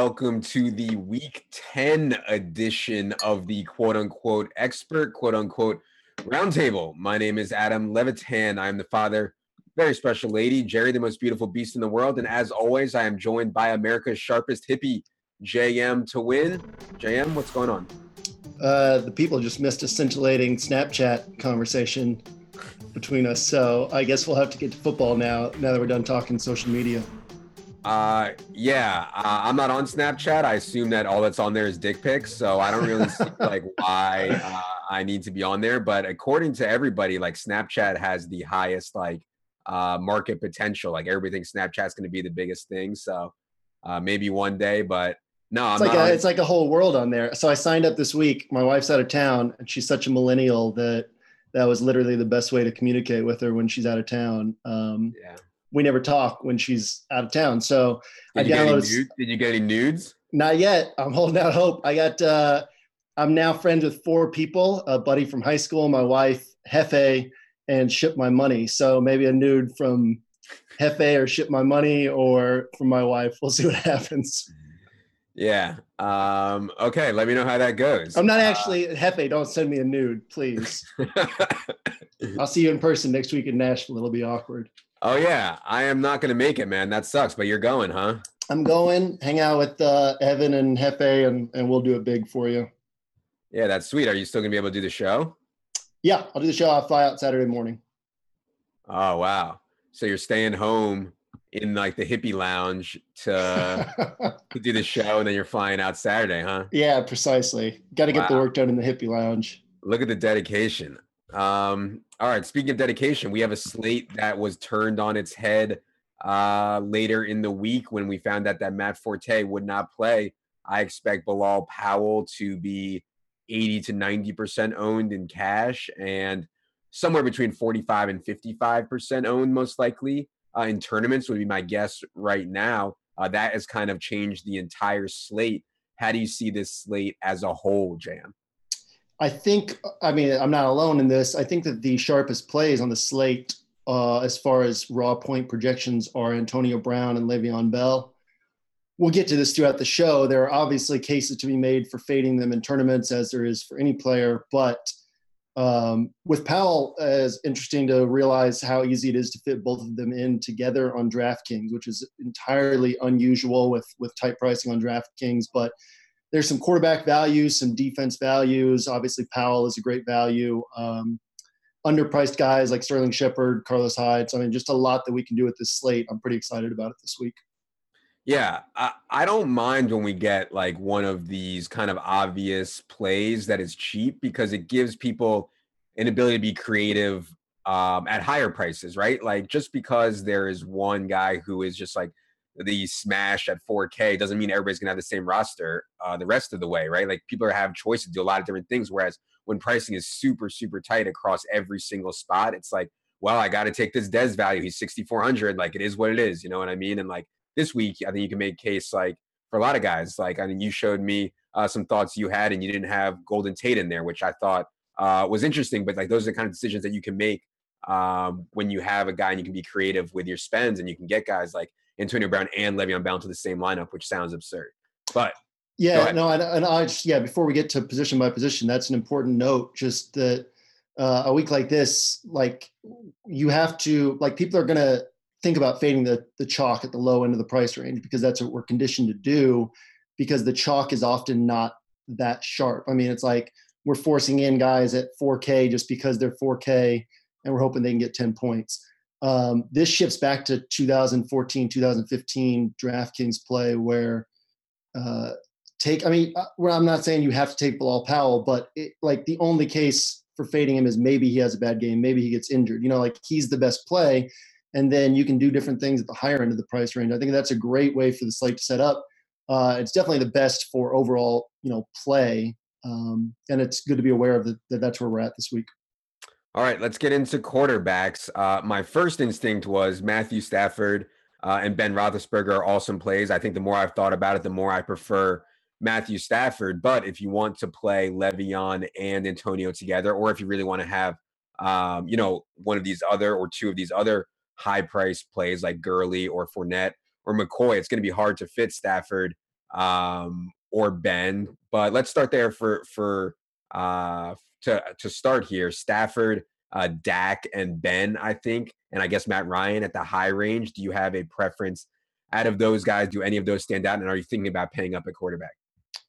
Welcome to the week 10 edition of the quote unquote expert quote unquote roundtable. My name is Adam Levitan. I am the father, very special lady, Jerry, the most beautiful beast in the world. And as always, I am joined by America's sharpest hippie, JM Tohline. JM, what's going on? Uh, the people just missed a scintillating Snapchat conversation between us. So I guess we'll have to get to football now, now that we're done talking social media. Uh, yeah, uh, I'm not on Snapchat. I assume that all that's on there is dick pics, so I don't really see like why uh, I need to be on there. But according to everybody, like Snapchat has the highest like uh, market potential. Like everybody thinks Snapchat's going to be the biggest thing. So uh, maybe one day, but no, it's I'm like a, on- it's like a whole world on there. So I signed up this week. My wife's out of town, and she's such a millennial that that was literally the best way to communicate with her when she's out of town. Um, yeah. We never talk when she's out of town. So Did I you, get any downloaded- nudes? Did you get any nudes? Not yet. I'm holding out hope. I got. Uh, I'm now friends with four people: a buddy from high school, my wife, Hefe, and Ship My Money. So maybe a nude from Hefe or Ship My Money or from my wife. We'll see what happens. Yeah. Um, okay. Let me know how that goes. I'm not actually Hefe. Don't send me a nude, please. I'll see you in person next week in Nashville. It'll be awkward. Oh yeah, I am not going to make it, man. That sucks. But you're going, huh? I'm going hang out with uh, Evan and Hefe, and and we'll do it big for you. Yeah, that's sweet. Are you still going to be able to do the show? Yeah, I'll do the show. I'll fly out Saturday morning. Oh wow. So you're staying home in like the hippie lounge to to do the show, and then you're flying out Saturday, huh? Yeah, precisely. Got to get the work done in the hippie lounge. Look at the dedication. Um, all right. Speaking of dedication, we have a slate that was turned on its head uh, later in the week when we found out that Matt Forte would not play. I expect Bilal Powell to be 80 to 90 percent owned in cash and somewhere between 45 and 55 percent owned, most likely uh, in tournaments would be my guess right now. Uh, that has kind of changed the entire slate. How do you see this slate as a whole, Jam? I think, I mean, I'm not alone in this. I think that the sharpest plays on the slate, uh, as far as raw point projections, are Antonio Brown and Le'Veon Bell. We'll get to this throughout the show. There are obviously cases to be made for fading them in tournaments, as there is for any player. But um, with Powell, uh, it's interesting to realize how easy it is to fit both of them in together on DraftKings, which is entirely unusual with with tight pricing on DraftKings. But there's some quarterback values, some defense values. Obviously, Powell is a great value. Um, underpriced guys like Sterling Shepard, Carlos Hyde. So, I mean, just a lot that we can do with this slate. I'm pretty excited about it this week. Yeah, I, I don't mind when we get like one of these kind of obvious plays that is cheap because it gives people an ability to be creative um, at higher prices, right? Like just because there is one guy who is just like the smash at 4K doesn't mean everybody's gonna have the same roster uh, the rest of the way, right? Like people are have choices to do a lot of different things. Whereas when pricing is super super tight across every single spot, it's like, well, I got to take this Des value. He's 6400. Like it is what it is. You know what I mean? And like this week, I think you can make case like for a lot of guys. Like I mean, you showed me uh, some thoughts you had, and you didn't have Golden Tate in there, which I thought uh, was interesting. But like those are the kind of decisions that you can make um, when you have a guy and you can be creative with your spends, and you can get guys like Antonio Brown and Le'Veon Bell to the same lineup, which sounds absurd. But yeah, no, and, and I just yeah, before we get to position by position, that's an important note. Just that uh, a week like this, like you have to like people are gonna think about fading the the chalk at the low end of the price range because that's what we're conditioned to do. Because the chalk is often not that sharp. I mean, it's like we're forcing in guys at 4K just because they're 4K, and we're hoping they can get 10 points. Um, this shifts back to 2014, 2015 DraftKings play where uh, take. I mean, uh, I'm not saying you have to take Bilal Powell, but it, like the only case for fading him is maybe he has a bad game, maybe he gets injured. You know, like he's the best play, and then you can do different things at the higher end of the price range. I think that's a great way for the slate to set up. Uh, it's definitely the best for overall, you know, play, um, and it's good to be aware of the, that. That's where we're at this week. All right, let's get into quarterbacks. Uh, my first instinct was Matthew Stafford uh, and Ben Roethlisberger are awesome plays. I think the more I've thought about it, the more I prefer Matthew Stafford. But if you want to play Le'Veon and Antonio together, or if you really want to have, um, you know, one of these other or two of these other high price plays like Gurley or Fournette or McCoy, it's going to be hard to fit Stafford um, or Ben. But let's start there for for uh, to to start here. Stafford, uh, Dak, and Ben, I think, and I guess Matt Ryan at the high range. Do you have a preference out of those guys? Do any of those stand out? And are you thinking about paying up at quarterback?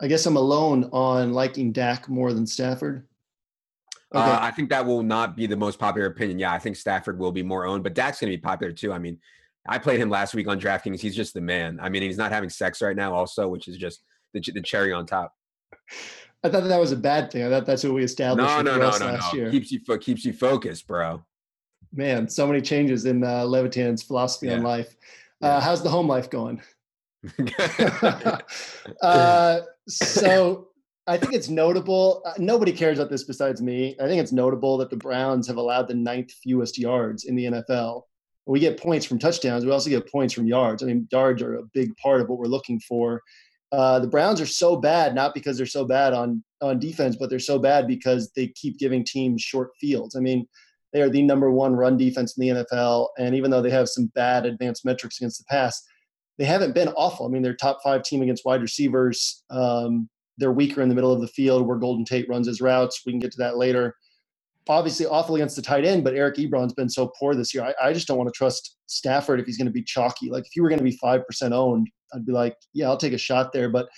I guess I'm alone on liking Dak more than Stafford. Uh, okay. Uh, I think that will not be the most popular opinion. Yeah, I think Stafford will be more owned, but Dak's going to be popular too. I mean, I played him last week on DraftKings. He's just the man. I mean, he's not having sex right now, also, which is just the, the cherry on top. I thought that was a bad thing. I thought that's what we established. No, no, no, no, no. Year. Keeps you fo- keeps you focused, bro. Man, so many changes in uh, Levitan's philosophy yeah. on life. Uh, yeah. How's the home life going? uh, so I think it's notable. Uh, nobody cares about this besides me. I think it's notable that the Browns have allowed the ninth fewest yards in the NFL. We get points from touchdowns. We also get points from yards. I mean, yards are a big part of what we're looking for. Uh, the Browns are so bad, not because they're so bad on on defense, but they're so bad because they keep giving teams short fields. I mean, they are the number one run defense in the NFL, and even though they have some bad advanced metrics against the pass, they haven't been awful. I mean, they're top five team against wide receivers. Um, they're weaker in the middle of the field where Golden Tate runs his routes. We can get to that later. Obviously, awful against the tight end, but Eric Ebron's been so poor this year. I, I just don't want to trust Stafford if he's going to be chalky. Like if you were going to be five percent owned, I'd be like, yeah, I'll take a shot there. But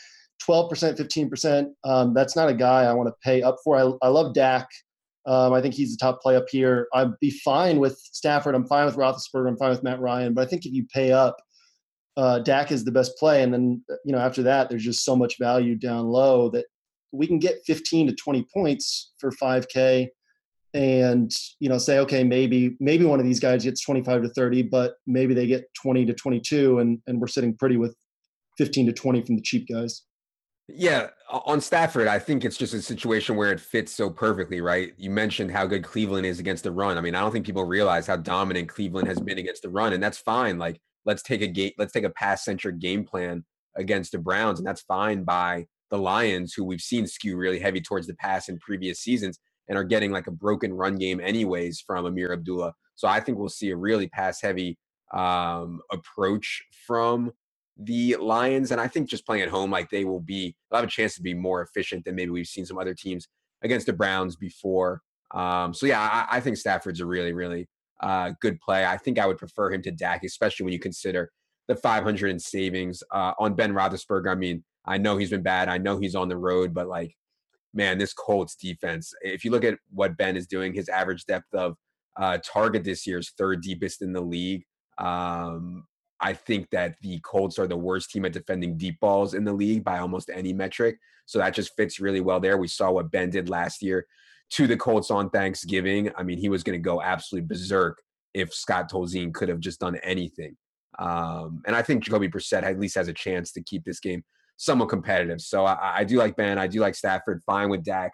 12%, 15%, um, that's not a guy I want to pay up for. I, I love Dak. Um, I think he's the top play up here. I'd be fine with Stafford. I'm fine with Roethlisberger. I'm fine with Matt Ryan. But I think if you pay up, uh, Dak is the best play. And then, you know, after that, there's just so much value down low that we can get 15 to 20 points for 5K and you know say okay maybe maybe one of these guys gets 25 to 30 but maybe they get 20 to 22 and and we're sitting pretty with 15 to 20 from the cheap guys. Yeah on stafford i think it's just a situation where it fits so perfectly right? You mentioned how good cleveland is against the run. I mean i don't think people realize how dominant cleveland has been against the run and that's fine. Like let's take a gate let's take a pass centric game plan against the browns and that's fine by the lions who we've seen skew really heavy towards the pass in previous seasons and are getting like a broken run game anyways from Ameer Abdullah. So I think we'll see a really pass heavy um, approach from the Lions. And I think just playing at home, like they will be, they'll have a chance to be more efficient than maybe we've seen some other teams against the Browns before. Um, so yeah, I, I, think Stafford's a really, really uh, good play. I think I would prefer him to Dak, especially when you consider the 500 in savings uh, on Ben Roethlisberger. I mean, I know he's been bad. I know he's on the road, but like man, this Colts defense, if you look at what Ben is doing, his average depth of uh, target this year is third deepest in the league. Um, I think that the Colts are the worst team at defending deep balls in the league by almost any metric. So that just fits really well there. We saw what Ben did last year to the Colts on Thanksgiving. I mean, he was going to go absolutely berserk if Scott Tolzien could have just done anything. Um, and I think Jacoby Brissett at least has a chance to keep this game somewhat competitive. So I, I do like Ben. I do like Stafford. Fine with Dak.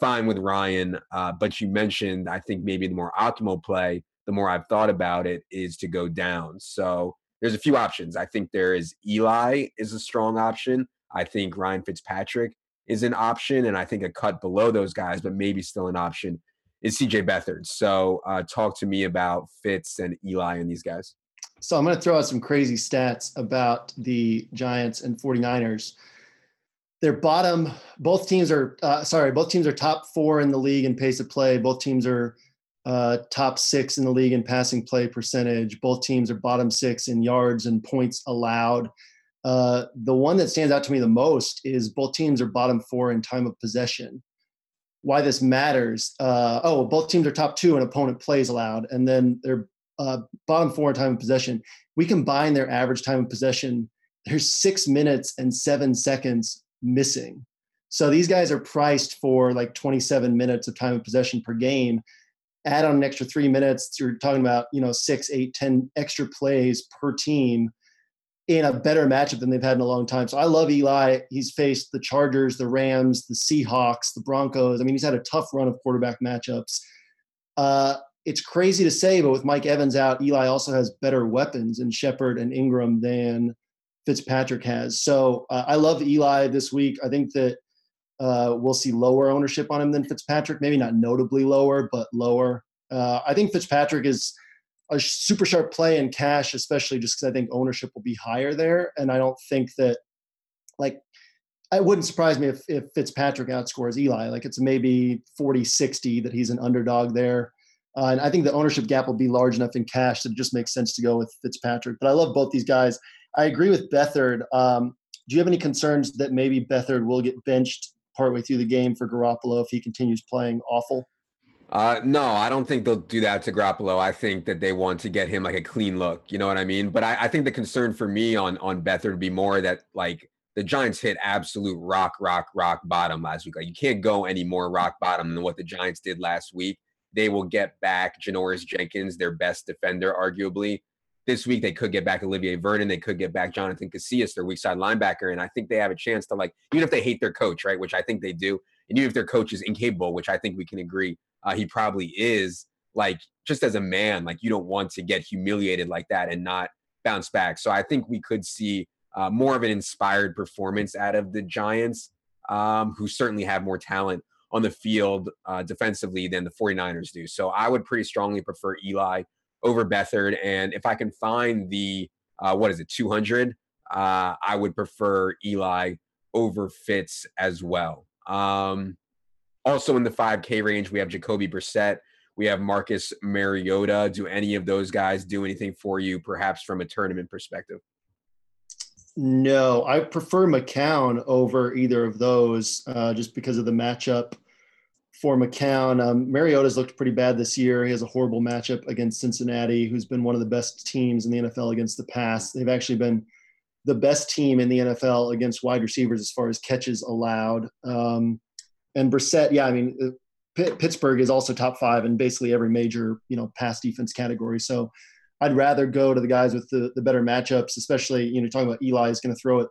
Fine with Ryan. Uh, but you mentioned, I think maybe the more optimal play, the more I've thought about it, is to go down. So there's a few options. I think there is Eli is a strong option. I think Ryan Fitzpatrick is an option, and I think a cut below those guys, but maybe still an option, is CJ Beathard. So uh, talk to me about Fitz and Eli and these guys. So I'm going to throw out some crazy stats about the Giants and 49ers. Their bottom, both teams are uh, sorry, both teams are top four in the league in pace of play. Both teams are uh, top six in the league in passing play percentage. Both teams are bottom six in yards and points allowed. Uh, the one that stands out to me the most is both teams are bottom four in time of possession. Why this matters? Uh, oh, both teams are top two in opponent plays allowed, and then they're uh, bottom four in time of possession, we combine their average time of possession. There's six minutes and seven seconds missing. So these guys are priced for like 27 minutes of time of possession per game. Add on an extra three minutes, you're talking about you know six, eight, ten extra plays per team in a better matchup than they've had in a long time. So I love Eli. He's faced the Chargers, the Rams, the Seahawks, the Broncos. I mean, he's had a tough run of quarterback matchups. Uh, it's crazy to say, but with Mike Evans out, Eli also has better weapons in Shepard and Engram than Fitzpatrick has. So uh, I love Eli this week. I think that uh, we'll see lower ownership on him than Fitzpatrick, maybe not notably lower, but lower. Uh, I think Fitzpatrick is a super sharp play in cash, especially just because I think ownership will be higher there. And I don't think that, like, it wouldn't surprise me if, if Fitzpatrick outscores Eli. Like, it's maybe 40 60 that he's an underdog there. Uh, and I think the ownership gap will be large enough in cash that it just makes sense to go with Fitzpatrick. But I love both these guys. I agree with Beathard. Um, do you have any concerns that maybe Beathard will get benched partway through the game for Garoppolo if he continues playing awful? Uh, no, I don't think they'll do that to Garoppolo. I think that they want to get him like a clean look. You know what I mean? But I, I think the concern for me on on Beathard would be more that like the Giants hit absolute rock, rock, rock bottom last week. Like you can't go any more rock bottom than what the Giants did last week they will get back Janoris Jenkins, their best defender, arguably. This week they could get back Olivier Vernon. They could get back Jonathan Casillas, their weak side linebacker. And I think they have a chance to like, even if they hate their coach, right? Which I think they do. And even if their coach is incapable, which I think we can agree uh, he probably is, like just as a man, like you don't want to get humiliated like that and not bounce back. So I think we could see uh, more of an inspired performance out of the Giants, um, who certainly have more talent on the field uh, defensively than the 49ers do. So I would pretty strongly prefer Eli over Beathard. And if I can find the, uh, what is it, 200, uh, I would prefer Eli over Fitz as well. Um, also in the 5K range, we have Jacoby Brissett. We have Marcus Mariota. Do any of those guys do anything for you, perhaps from a tournament perspective? No, I prefer McCown over either of those uh, just because of the matchup for McCown. Um, Mariota's looked pretty bad this year. He has a horrible matchup against Cincinnati, who's been one of the best teams in the NFL against the pass. They've actually been the best team in the NFL against wide receivers as far as catches allowed. Um, and Brissett, yeah, I mean, uh, P- Pittsburgh is also top five in basically every major, you know, pass defense category. So I'd rather go to the guys with the, the better matchups, especially, you know, talking about Eli is going to throw it,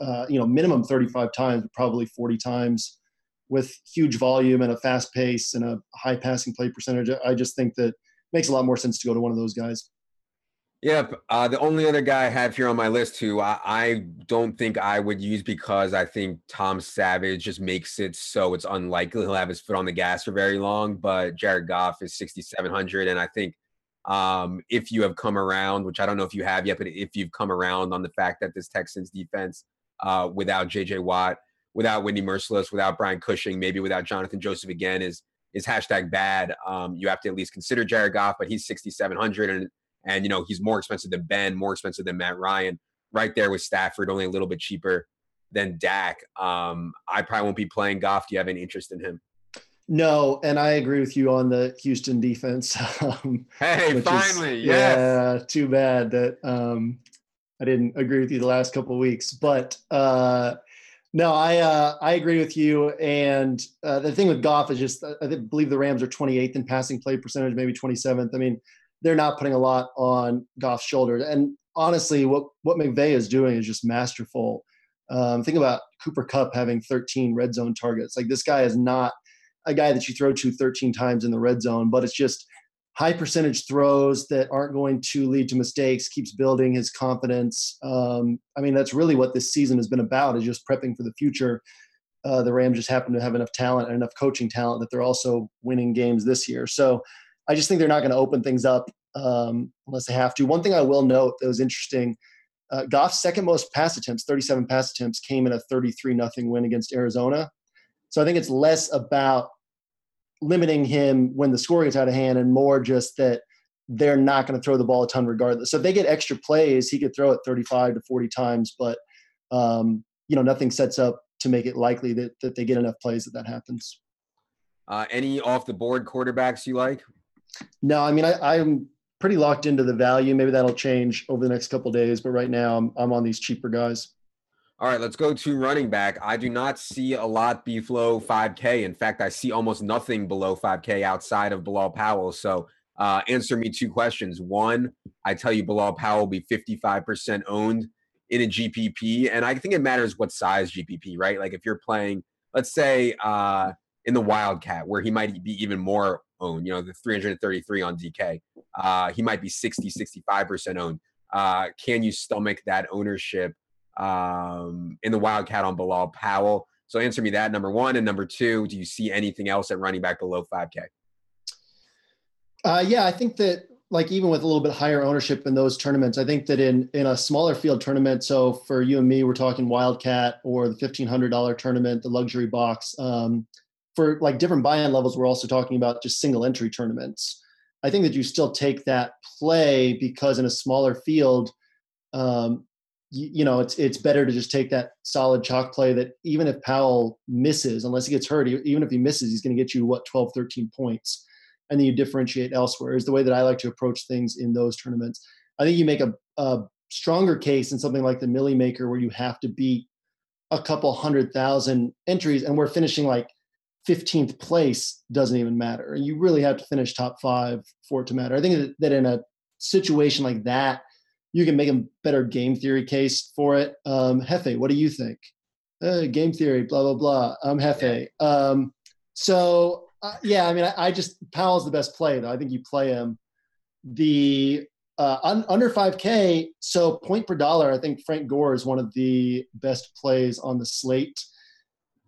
uh, you know, minimum 35 times, probably 40 times with huge volume and a fast pace and a high passing play percentage. I just think that makes a lot more sense to go to one of those guys. Yep. Uh, the only other guy I have here on my list who I, I, don't think I would use because I think Tom Savage just makes it so it's unlikely he'll have his foot on the gas for very long. But Jared Goff is 6,700. And I think um, if you have come around, which I don't know if you have yet, but if you've come around on the fact that this Texans defense uh, without JJ Watt without Whitney Mercilus, without Brian Cushing, maybe without Jonathan Joseph again is is hashtag bad. Um, you have to at least consider Jared Goff, but he's 6,700 and and you know he's more expensive than Ben, more expensive than Matt Ryan, right there with Stafford, only a little bit cheaper than Dak. Um, I probably won't be playing Goff. Do you have any interest in him? No, and I agree with you on the Houston defense. um, hey, finally, is, yes. Yeah, too bad that um, I didn't agree with you the last couple of weeks, but. Uh, No, I uh, I agree with you. And uh, the thing with Goff is just I believe the Rams are 28th in passing play percentage, maybe 27th. I mean, they're not putting a lot on Goff's shoulders. And honestly, what what McVay is doing is just masterful. Um, think about Cooper Kupp having 13 red zone targets. Like this guy is not a guy that you throw to 13 times in the red zone, but it's just high percentage throws that aren't going to lead to mistakes, keeps building his confidence. Um, I mean, that's really what this season has been about is just prepping for the future. Uh, the Rams just happen to have enough talent and enough coaching talent that they're also winning games this year. So I just think they're not going to open things up um, unless they have to. One thing I will note that was interesting uh, Goff's second most pass attempts, 37 pass attempts, came in a 33 nothing win against Arizona. So I think it's less about limiting him when the score gets out of hand and more just that they're not going to throw the ball a ton regardless. So if they get extra plays, he could throw it 35 to 40 times, but um, you know nothing sets up to make it likely that that they get enough plays that that happens. Uh, any off the board quarterbacks you like? No, I mean I, I'm pretty locked into the value. Maybe that'll change over the next couple days, but right now I'm I'm on these cheaper guys. All right, let's go to running back. I do not see a lot below 5K. In fact, I see almost nothing below 5K outside of Bilal Powell. So uh, answer me two questions. One, I tell you Bilal Powell will be 55% owned in a GPP. And I think it matters what size GPP, right? Like if you're playing, let's say uh, in the Wildcat, where he might be even more owned, you know, the 333 on DK, uh, he might be 60, 65% owned. Uh, can you stomach that ownership? Um, in the Wildcat on Bilal Powell. So answer me that number one. And number two, do you see anything else at running back below 5K? Uh, yeah, I think that like even with a little bit higher ownership in those tournaments, I think that in in a smaller field tournament, so for you and me, we're talking Wildcat or the fifteen hundred dollar tournament, the luxury box. Um, for like different buy-in levels, we're also talking about just single entry tournaments. I think that you still take that play because in a smaller field, um, you, you, know, it's it's better to just take that solid chalk play that even if Powell misses, unless he gets hurt, even if he misses, he's going to get you what 12, 13 points, and then you differentiate elsewhere. Is the way that I like to approach things in those tournaments. I think you make a, a stronger case in something like the Milly Maker, where you have to beat a couple hundred thousand entries, and we're finishing like 15th place doesn't even matter. You really have to finish top five for it to matter. I think that in a situation like that you can make a better game theory case for it. Um, Hefe, what do you think? Uh, game theory, blah blah blah. I'm Hefe. Um, so uh, yeah, I mean, I, I, just Powell's the best play though. I think you play him. The uh, un, under 5K, so point per dollar. I think Frank Gore is one of the best plays on the slate.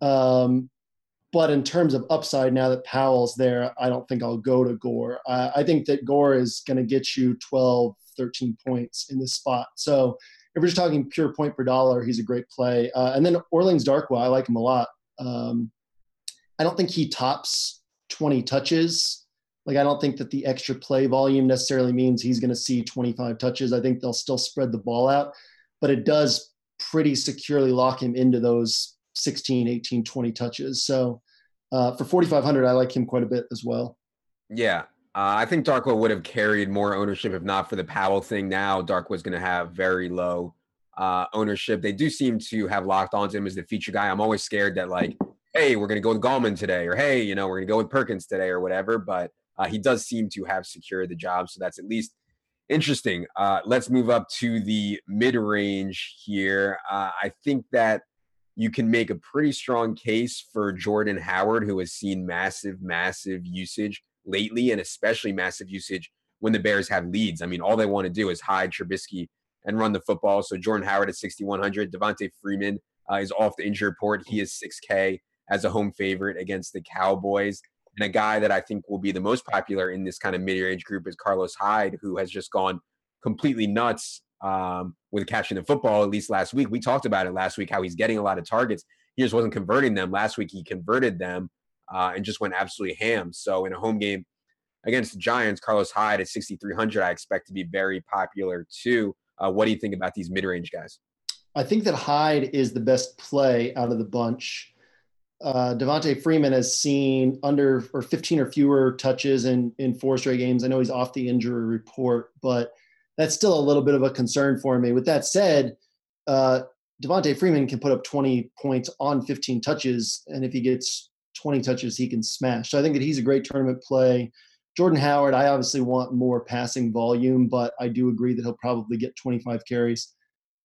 Um, but in terms of upside, now that Powell's there, I don't think I'll go to Gore. I think that Gore is going to get you 12, 13 points in this spot. So if we're just talking pure point per dollar, he's a great play. Uh, and then Orleans Darkwa, I like him a lot. Um, I don't think he tops 20 touches. Like I don't think that the extra play volume necessarily means he's going to see 25 touches. I think they'll still spread the ball out, but it does pretty securely lock him into those 16, 18, 20 touches. So uh, for 4,500, I like him quite a bit as well. Yeah, uh, I think Darkwa would have carried more ownership if not for the Powell thing. Now Darkwa's going to have very low uh, ownership. They do seem to have locked onto him as the feature guy. I'm always scared that like, hey, we're going to go with Gallman today, or hey, you know, we're going to go with Perkins today, or whatever. But uh, he does seem to have secured the job, so that's at least interesting. Uh, let's move up to the mid range here. Uh, I think that you can make a pretty strong case for Jordan Howard, who has seen massive, massive usage lately, and especially massive usage when the Bears have leads. I mean, all they want to do is hide Trubisky and run the football. So Jordan Howard at 6,100. Devonta Freeman uh, is off the injury report. He is 6K as a home favorite against the Cowboys. And a guy that I think will be the most popular in this kind of mid-range group is Carlos Hyde, who has just gone completely nuts um, with catching the football. At least last week, we talked about it last week how he's getting a lot of targets. He just wasn't converting them. Last week, he converted them uh, and just went absolutely ham. So in a home game against the Giants, Carlos Hyde at 6,300, I expect to be very popular too. Uh, what do you think about these mid-range guys? I think that Hyde is the best play out of the bunch. Uh, Devonta Freeman has seen under or 15 or fewer touches in in four straight games. I know he's off the injury report, but that's still a little bit of a concern for me. With that said, uh, Devonta Freeman can put up 20 points on 15 touches, and if he gets 20 touches, he can smash. So I think that he's a great tournament play. Jordan Howard, I obviously want more passing volume, but I do agree that he'll probably get 25 carries.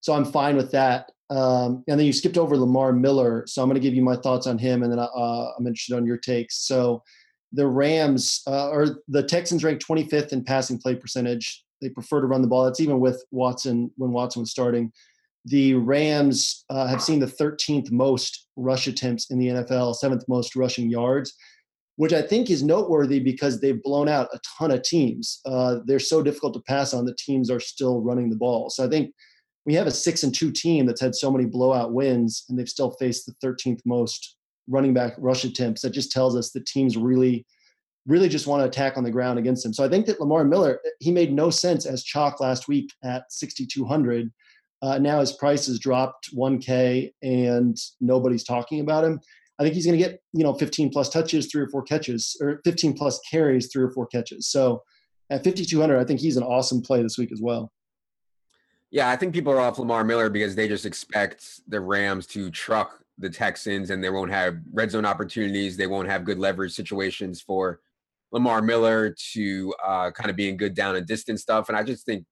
So I'm fine with that. Um, and then you skipped over Lamar Miller. So I'm going to give you my thoughts on him, and then uh, I'm interested on your takes. So the Rams uh, or the Texans ranked 25th in passing play percentage. They prefer to run the ball. That's even with Watson when Watson was starting. The Rams uh, have seen the 13th most rush attempts in the NFL, seventh most rushing yards, which I think is noteworthy because they've blown out a ton of teams. Uh, they're so difficult to pass on. The teams are still running the ball. So I think we have a six and two team that's had so many blowout wins, and they've still faced the 13th most running back rush attempts. That just tells us the teams really really just want to attack on the ground against him. So I think that Lamar Miller, he made no sense as chalk last week at 6,200. Uh, now his price has dropped 1K and nobody's talking about him. I think he's going to get, you know, 15 plus touches, three or four catches, or 15 plus carries, three or four catches. So at 5,200, I think he's an awesome play this week as well. Yeah, I think people are off Lamar Miller because they just expect the Rams to truck the Texans and they won't have red zone opportunities. They won't have good leverage situations for Lamar Miller to uh, kind of being good down and distance stuff. And I just think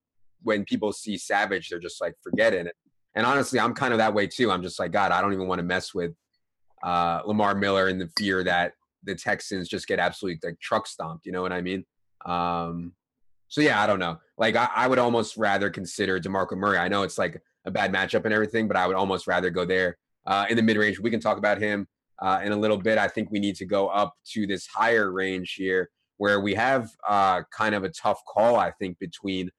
when people see Savage, they're just like, forget it. And honestly, I'm kind of that way too. I'm just like, God, I don't even want to mess with uh, Lamar Miller in the fear that the Texans just get absolutely like truck stomped. You know what I mean? Um, so yeah, I don't know. Like I, I would almost rather consider DeMarco Murray. I know it's like a bad matchup and everything, but I would almost rather go there uh, in the mid range. We can talk about him uh, in a little bit. I think we need to go up to this higher range here where we have uh, kind of a tough call, I think, between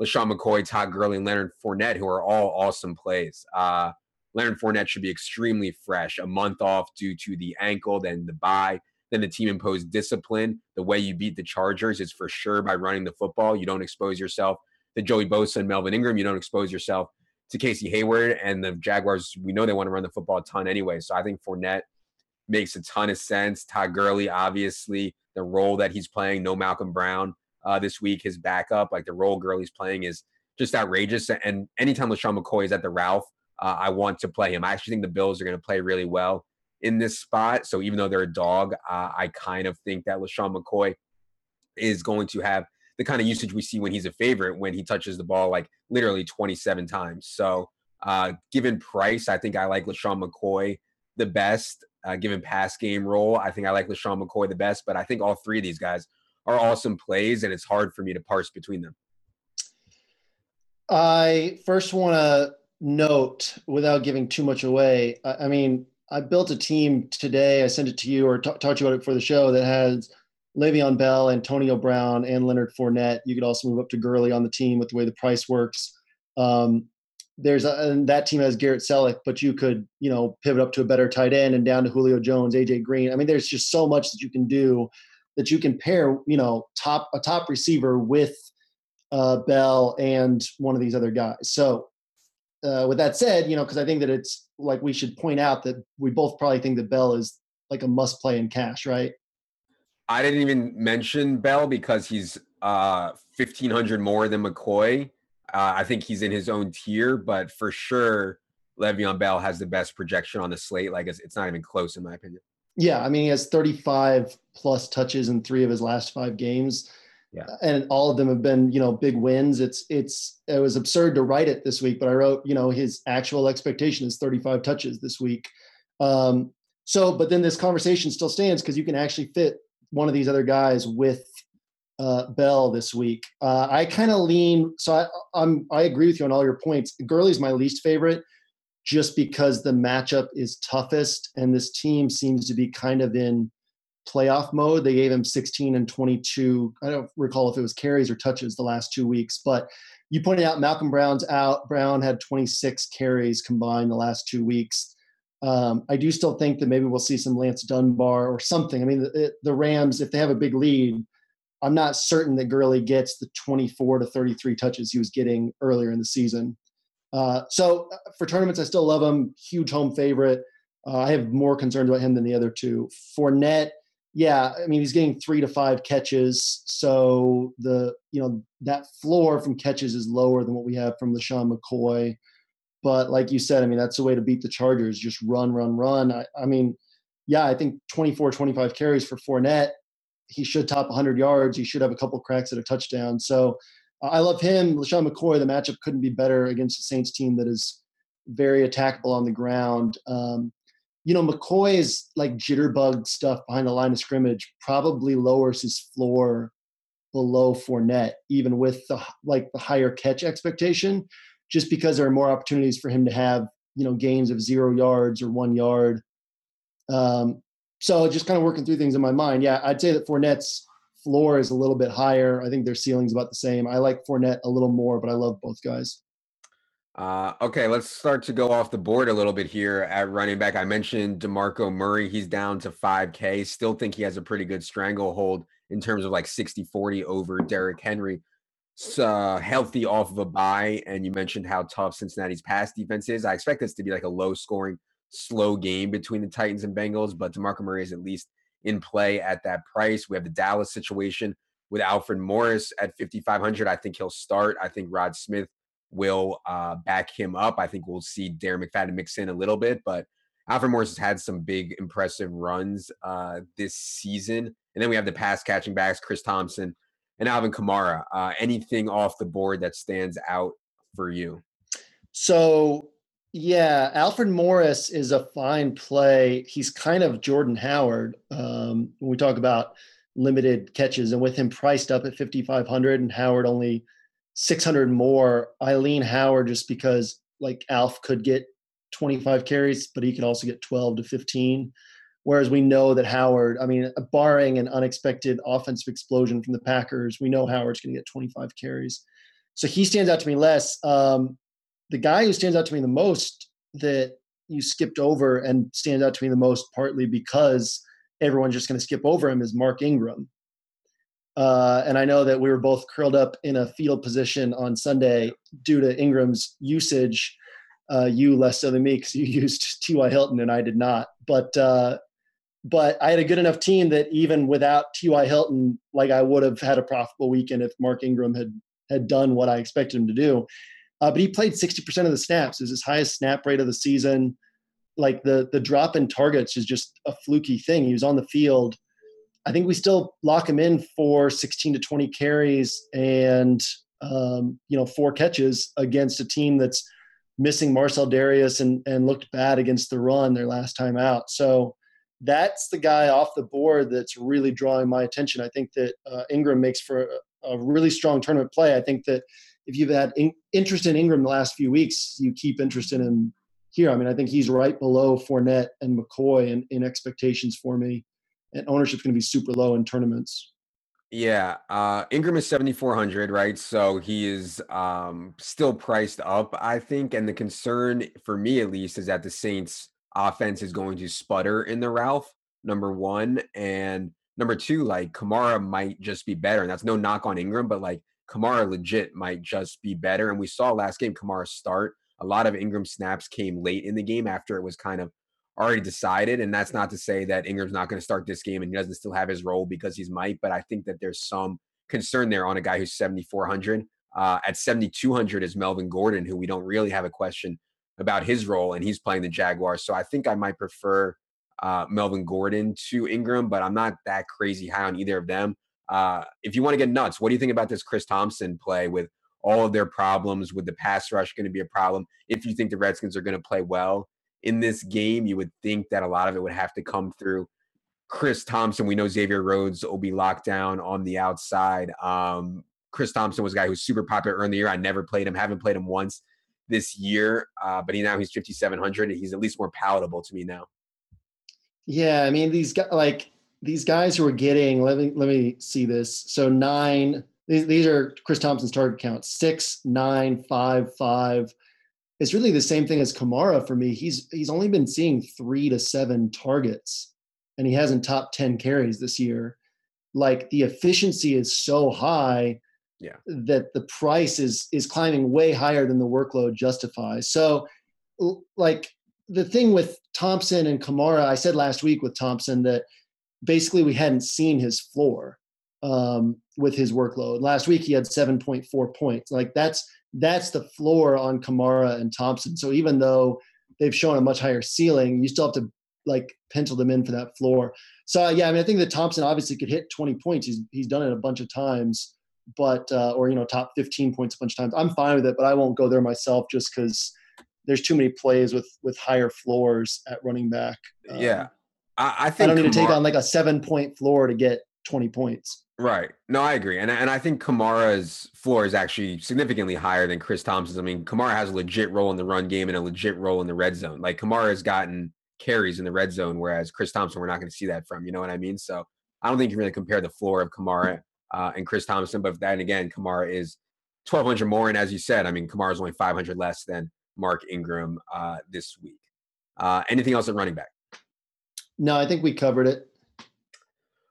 LeSean McCoy, Todd Gurley, and Leonard Fournette, who are all awesome plays. Uh, Leonard Fournette should be extremely fresh, a month off due to the ankle, then the bye, then the team imposed discipline. The way you beat the Chargers is for sure by running the football. You don't expose yourself to Joey Bosa and Melvin Ingram. You don't expose yourself to Casey Hayward and the Jaguars. We know they want to run the football a ton anyway. So I think Fournette makes a ton of sense. Todd Gurley, obviously, the role that he's playing, no Malcolm Brown uh, this week, his backup, like the role Gurley's playing is just outrageous. And anytime LeSean McCoy is at the Ralph, uh, I want to play him. I actually think the Bills are going to play really well in this spot. So even though they're a dog, uh, I kind of think that LeSean McCoy is going to have the kind of usage we see when he's a favorite when he touches the ball like literally 27 times. So uh, given price, I think I like LeSean McCoy the best, uh, given pass game role. I think I like LeSean McCoy the best, but I think all three of these guys are awesome plays, and it's hard for me to parse between them. I first want to note, without giving too much away, I, I, mean, I built a team today. I sent it to you or t- talked to you about it for the show that has Le'Veon Bell, Antonio Brown, and Leonard Fournette. You could also move up to Gurley on the team with the way the price works. Um, there's a, and that team has Garrett Celek, but you could, you know, pivot up to a better tight end and down to Julio Jones, AJ Green. I mean, there's just so much that you can do that you can pair, you know, top a top receiver with uh, Bell and one of these other guys. So, uh, with that said, you know, because I think that it's like we should point out that we both probably think that Bell is like a must play in cash, right? I didn't even mention Bell because he's uh, fifteen hundred more than McCoy uh, I think he's in his own tier, but for sure, Le'Veon Bell has the best projection on the slate. Like it's, it's not even close, in my opinion. Yeah, I mean, he has 35 plus touches in three of his last five games. Yeah. And all of them have been, you know, big wins. It's it's it was absurd to write it this week, but I wrote, you know, his actual expectation is 35 touches this week. Um, so, but then this conversation still stands because you can actually fit one of these other guys with uh, Bell this week. Uh, I kind of lean, so I, I'm I agree with you on all your points. Gurley's my least favorite, just because the matchup is toughest, and this team seems to be kind of in playoff mode. They gave him 16 and 22. I don't recall if it was carries or touches the last two weeks, but you pointed out Malcolm Brown's out. Brown had 26 carries combined the last two weeks. Um, I do still think that maybe we'll see some Lance Dunbar or something. I mean, the, the Rams, if they have a big lead, I'm not certain that Gurley gets the 24 to 33 touches he was getting earlier in the season. Uh, so uh, for tournaments, I still love him. Huge home favorite. Uh, I have more concerns about him than the other two. Fournette, yeah, I mean he's getting three to five catches, so the you know that floor from catches is lower than what we have from LeSean McCoy. But like you said, I mean, that's the way to beat the Chargers. Just run, run, run. I, I mean, yeah, I think 24, 25 carries for Fournette. He should top 100 yards. He should have a couple cracks at a touchdown. So uh, I love him. LeSean McCoy, the matchup couldn't be better against the Saints team that is very attackable on the ground. Um, you know, McCoy's like jitterbug stuff behind the line of scrimmage probably lowers his floor below Fournette, even with the like the higher catch expectation, just because there are more opportunities for him to have you know gains of zero yards or one yard. Um, so just kind of working through things in my mind. Yeah, I'd say that Fournette's floor is a little bit higher. I think their ceiling's about the same. I like Fournette a little more, but I love both guys. Uh, okay, let's start to go off the board a little bit here at running back. I mentioned DeMarco Murray. He's down to 5K. Still think he has a pretty good stranglehold in terms of like 60 40 over Derrick Henry. It's uh, healthy off of a bye. And you mentioned how tough Cincinnati's pass defense is. I expect this to be like a low scoring, slow game between the Titans and Bengals, but DeMarco Murray is at least in play at that price. We have the Dallas situation with Alfred Morris at 5,500. I think he'll start. I think Rod Smith will uh, back him up. I think we'll see Darren McFadden mix in a little bit, but Alfred Morris has had some big, impressive runs uh, this season. And then we have the pass catching backs, Chris Thompson and Alvin Kamara. Uh, anything off the board that stands out for you? So, yeah, Alfred Morris is a fine play. He's kind of Jordan Howard um, when we talk about limited catches, and with him priced up at 5,500 and Howard only 600 more, Eileen Howard just because like Alf could get 25 carries, but he could also get 12 to 15. Whereas we know that Howard, I mean, barring an unexpected offensive explosion from the Packers, we know Howard's going to get 25 carries. So he stands out to me less. Um, the guy who stands out to me the most that you skipped over and stands out to me the most, partly because everyone's just going to skip over him, is Mark Ingram. Uh, and I know that we were both curled up in a fetal position on Sunday due to Ingram's usage. Uh, you less so than me because you used T.Y. Hilton and I did not. But uh, but I had a good enough team that even without T.Y. Hilton, like I would have had a profitable weekend if Mark Ingram had had done what I expected him to do. Uh, but he played 60% of the snaps. Was his highest snap rate of the season. Like the the drop in targets is just a fluky thing. He was on the field I think we still lock him in for 16 to 20 carries and um, you know four catches against a team that's missing Marcell Dareus and and looked bad against the run their last time out. So that's the guy off the board that's really drawing my attention. I think that uh, Ingram makes for a, a, really strong tournament play. I think that if you've had in, interest in Ingram the last few weeks, you keep interest in him here. I mean, I think he's right below Fournette and McCoy in, in expectations for me and ownership's going to be super low in tournaments. Yeah, uh, Ingram is 7,400, right? So he is um, still priced up, I think. And the concern for me, at least, is that the Saints' offense is going to sputter in the Ralph, number one. And number two, like Kamara might just be better. And that's no knock on Ingram, but like Kamara legit might just be better. And we saw last game Kamara start. A lot of Ingram snaps came late in the game after it was kind of already decided. And that's not to say that Ingram's not going to start this game and he doesn't still have his role because he's might, but I think that there's some concern there on a guy who's 7,400. Uh, at 7,200 is Melvin Gordon, who we don't really have a question about his role, and he's playing the Jaguars. So I think I might prefer uh, Melvin Gordon to Ingram, but I'm not that crazy high on either of them. Uh, if you want to get nuts, what do you think about this Chris Thompson play with all of their problems, with the pass rush going to be a problem? If you think the Redskins are going to play well, in this game, you would think that a lot of it would have to come through Chris Thompson. We know Xavier Rhodes will be locked down on the outside. Um, Chris Thompson was a guy who was super popular early in the year. I never played him, haven't played him once this year, uh, but he now he's 5,700. He's at least more palatable to me now. Yeah, I mean these guys like these guys who are getting. Let me let me see this. So nine. These, these are Chris Thompson's target count: six, nine, five, five, it's really the same thing as Kamara for me. He's he's only been seeing three to seven targets, and he hasn't top ten carries this year. Like the efficiency is so high, yeah, that the price is is climbing way higher than the workload justifies. So, like the thing with Thompson and Kamara, I said last week with Thompson that basically we hadn't seen his floor um, with his workload. Last week he had 7.4 points. Like that's that's the floor on Kamara and Thompson. So even though they've shown a much higher ceiling, you still have to like pencil them in for that floor. So yeah, I mean, I think that Thompson obviously could hit 20 points. He's he's done it a bunch of times, but uh, or you know, top 15 points a bunch of times. I'm fine with it, but I won't go there myself just because there's too many plays with with higher floors at running back. Um, yeah, I, I, think I don't need Kamara, to take on like a seven point floor to get 20 points. Right. No, I agree. And, and I think Kamara's floor is actually significantly higher than Chris Thompson's. I mean, Kamara has a legit role in the run game and a legit role in the red zone. Like Kamara has gotten carries in the red zone, whereas Chris Thompson, we're not going to see that from. You know what I mean? So I don't think you can really compare the floor of Kamara uh, and Chris Thompson. But then again, Kamara is 1,200 more. And as you said, I mean, Kamara is only 500 less than Mark Ingram uh, this week. Uh, anything else at running back? No, I think we covered it.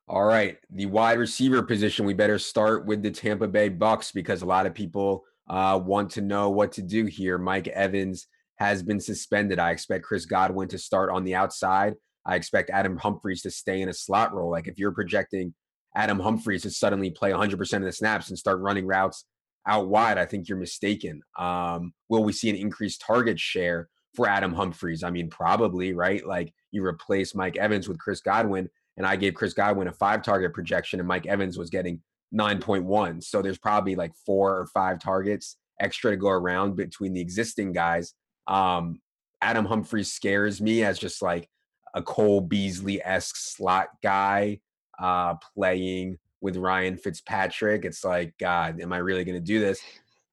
All right, the wide receiver position. We better start with the Tampa Bay Bucks because a lot of people uh, want to know what to do here. Mike Evans has been suspended. I expect Chris Godwin to start on the outside. I expect Adam Humphries to stay in a slot role. Like if you're projecting Adam Humphries to suddenly play 100% of the snaps and start running routes out wide, I think you're mistaken. Um, will we see an increased target share for Adam Humphries? I mean, probably, right? Like you replace Mike Evans with Chris Godwin and I gave Chris Godwin a five target projection, and Mike Evans was getting 9.1. So there's probably like four or five targets extra to go around between the existing guys. Um, Adam Humphries scares me as just like a Cole Beasley esque slot guy uh, playing with Ryan Fitzpatrick. It's like, God, am I really going to do this?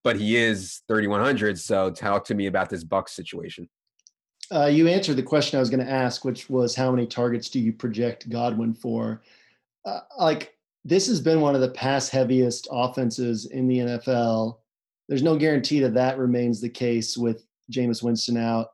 But he is 3,100. So talk to me about this Bucks situation. Uh, you answered the question I was going to ask, which was how many targets do you project Godwin for? Uh, like this has been one of the pass heaviest offenses in the NFL. There's no guarantee that that remains the case with Jameis Winston out.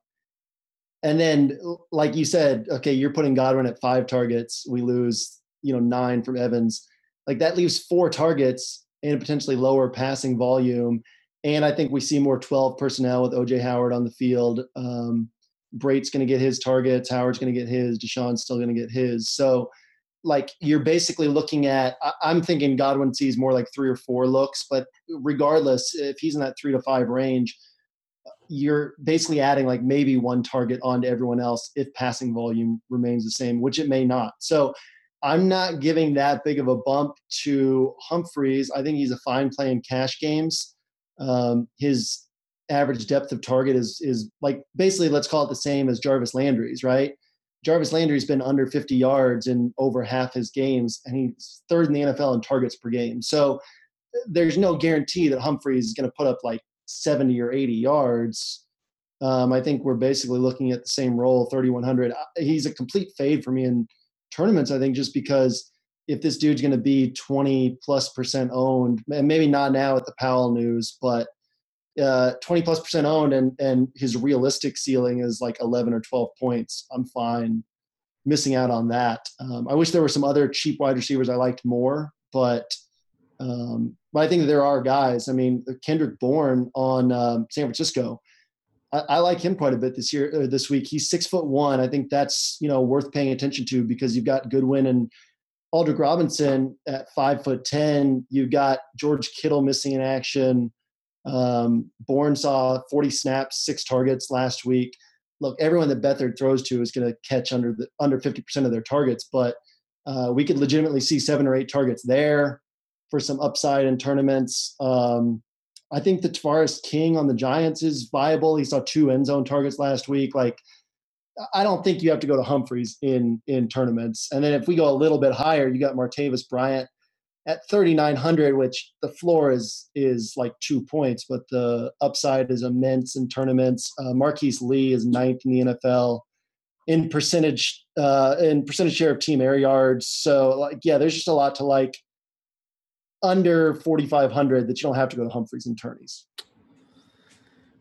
And then, like you said, okay, you're putting Godwin at five targets. We lose, you know, nine from Evans. Like that leaves four targets and a potentially lower passing volume. And I think we see more 12 personnel with OJ Howard on the field. Um, Brate's going to get his targets, Howard's going to get his, DeSean's still going to get his. So, like, you're basically looking at, I'm thinking Godwin sees more like three or four looks, but regardless, if he's in that three to five range, you're basically adding like maybe one target onto everyone else if passing volume remains the same, which it may not. So, I'm not giving that big of a bump to Humphries. I think he's a fine play in cash games. Um, his average depth of target is is like basically let's call it the same as Jarvis Landry's, right? Jarvis Landry's been under 50 yards in over half his games, and he's third in the NFL in targets per game. So there's no guarantee that Humphries is going to put up like 70 or 80 yards. Um, I think we're basically looking at the same role, 3,100. He's a complete fade for me in tournaments, I think, just because if this dude's going to be 20 plus percent owned, and maybe not now with the Powell news, but – uh, 20 plus percent owned and and his realistic ceiling is like 11 or 12 points i'm fine missing out on that. Um, i wish there were some other cheap wide receivers i liked more but um, but i think there are guys. I mean kendrick bourne on um, san francisco I, I, like him quite a bit this year uh, this week. He's six foot one. I think that's you know worth paying attention to because you've got goodwin and aldrick robinson at five foot ten. You've got george kittle missing in action um, Bourne saw 40 snaps, six targets last week. Look, everyone that Beathard throws to is going to catch under the under 50% of their targets, but uh, we could legitimately see seven or eight targets there for some upside in tournaments. Um, I think the Tavarres King on the Giants is viable. He saw two end zone targets last week. Like, I don't think you have to go to Humphries in in tournaments. And then if we go a little bit higher, you got Martavis Bryant at 3900 which the floor is is like two points but the upside is immense in tournaments uh, marquise lee is ninth in the nfl in percentage uh, in percentage share of team air yards so like yeah there's just a lot to like under 4500 that you don't have to go to humphries and tourneys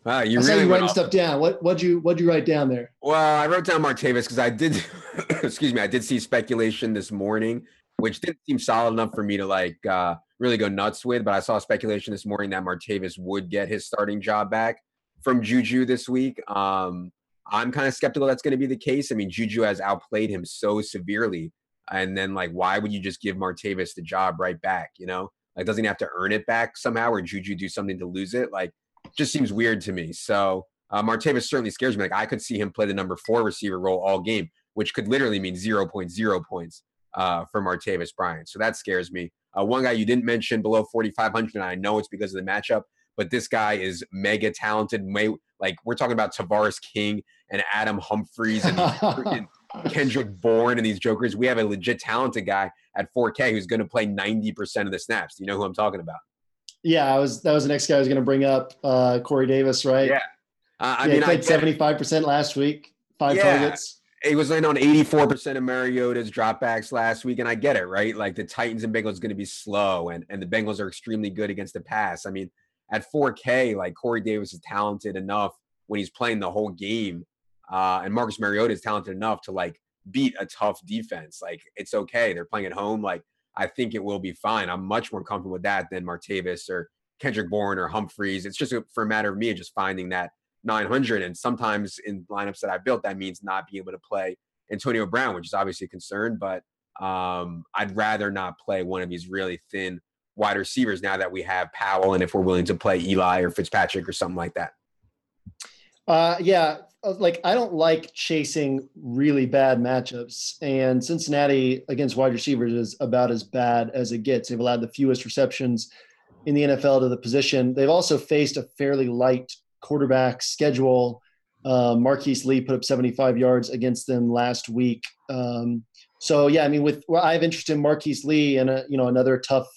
Wow, you I really you writing off. stuff down. What what'd you what'd you write down there? Well, I wrote down Martavis because I did. excuse me, I did see speculation this morning which didn't seem solid enough for me to like uh, really go nuts with. But I saw speculation this morning that Martavis would get his starting job back from Juju this week. Um, I'm kind of skeptical that's going to be the case. I mean, Juju has outplayed him so severely. And then, like, why would you just give Martavis the job right back? You know, like, doesn't he have to earn it back somehow, or Juju do something to lose it? Like, just seems weird to me. So uh, Martavis certainly scares me. Like I could see him play the number four receiver role all game, which could literally mean 0.0 points uh, for Martavis Bryant. So that scares me. Uh, one guy you didn't mention below 4,500, and I know it's because of the matchup, but this guy is mega talented. May, like we're talking about Tavarres King and Adam Humphries and Kendrick Bourne and these jokers. We have a legit talented guy at 4K who's going to play 90% of the snaps. Do you know who I'm talking about? Yeah, I was that was the next guy I was going to bring up, uh, Corey Davis, right? Yeah, uh, I yeah, mean, he played seventy five percent last week, five Yeah. targets. He was in on 84% of Mariota's dropbacks last week, and I get it, right? Like the Titans and Bengals going to be slow, and, and the Bengals are extremely good against the pass. I mean, at 4K, like Corey Davis is talented enough when he's playing the whole game, uh, and Marcus Mariota is talented enough to like beat a tough defense. Like it's okay. They're playing at home. Like I think it will be fine. I'm much more comfortable with that than Martavis or Kendrick Bourne or Humphries. It's just a, for a matter of me just finding that 900. And sometimes in lineups that I built, that means not being able to play Antonio Brown, which is obviously a concern. But um, I'd rather not play one of these really thin wide receivers now that we have Powell, and if we're willing to play Eli or Fitzpatrick or something like that. Uh, yeah, uh, like I don't like chasing really bad matchups, and Cincinnati against wide receivers is about as bad as it gets. They've allowed the fewest receptions in the NFL to the position. They've also faced a fairly light quarterback schedule. Uh, Marquise Lee put up 75 yards against them last week. Um, so yeah, I mean, with well, I have interest in Marquise Lee and a, you know another tough,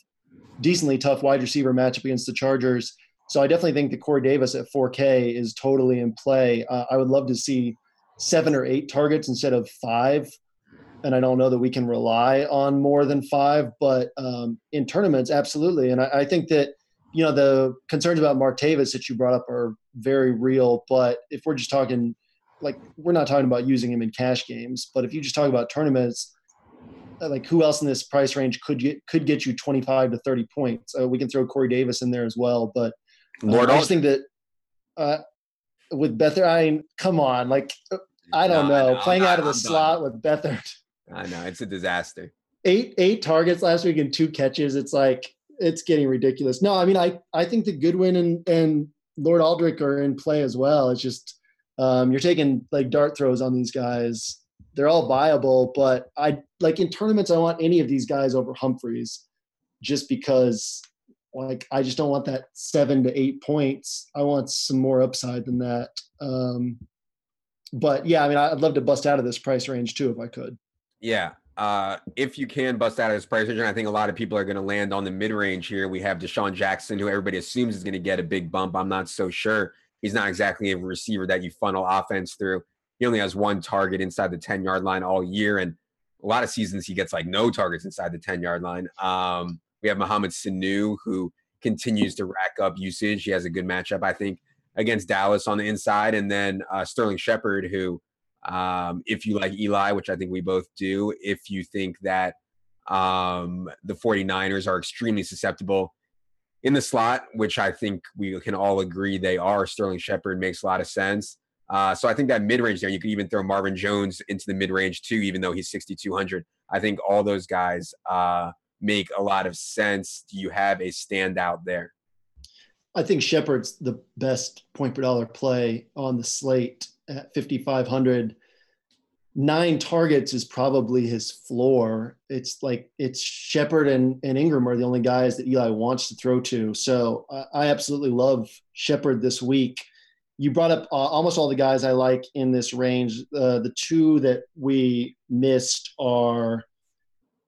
decently tough wide receiver matchup against the Chargers. So I definitely think that Corey Davis at 4K is totally in play. Uh, I would love to see seven or eight targets instead of five. And I don't know that we can rely on more than five, but um, in tournaments, absolutely. And I, I think that you know the concerns about Martavis that you brought up are very real. But if we're just talking, like we're not talking about using him in cash games, but if you just talk about tournaments, uh, like who else in this price range could get could get you 25 to 30 points? Uh, we can throw Corey Davis in there as well, but Lord, uh, I just think that uh, with Beathard, I mean, come on, like uh, I don't No, know, know. playing I'm out of the I'm slot with Beathard, I know it's a disaster. eight eight targets last week and two catches. It's like it's getting ridiculous. No, I mean, I I think that Goodwin and and Lord Aldrick are in play as well. It's just um, you're taking like dart throws on these guys. They're all viable, but I like in tournaments. I want any of these guys over Humphries, just because like I just don't want that seven to eight points. I want some more upside than that. Um, but yeah, I mean, I'd love to bust out of this price range too if I could. Yeah. Uh, if you can bust out of this price range, I think a lot of people are going to land on the mid range here. We have DeSean Jackson, who everybody assumes is going to get a big bump. I'm not so sure. He's not exactly a receiver that you funnel offense through. He only has one target inside the 10 yard line all year. And a lot of seasons he gets like no targets inside the 10 yard line. Um, we have Mohamed Sanu, who continues to rack up usage. He has a good matchup, I think, against Dallas on the inside. And then uh, Sterling Shepard, who um, if you like Eli, which I think we both do, if you think that um, the 49ers are extremely susceptible in the slot, which I think we can all agree they are, Sterling Shepard makes a lot of sense. Uh, so I think that mid range there, you could even throw Marvin Jones into the mid range too, even though he's 6,200. I think all those guys uh, make a lot of sense. Do you have a standout there? I think Shepard's the best point per dollar play on the slate at 5,500. Nine targets is probably his floor. It's like it's Shepard and, and Ingram are the only guys that Eli wants to throw to. So I, I absolutely love Shepard this week. You brought up uh, almost all the guys I like in this range. Uh, the two that we missed are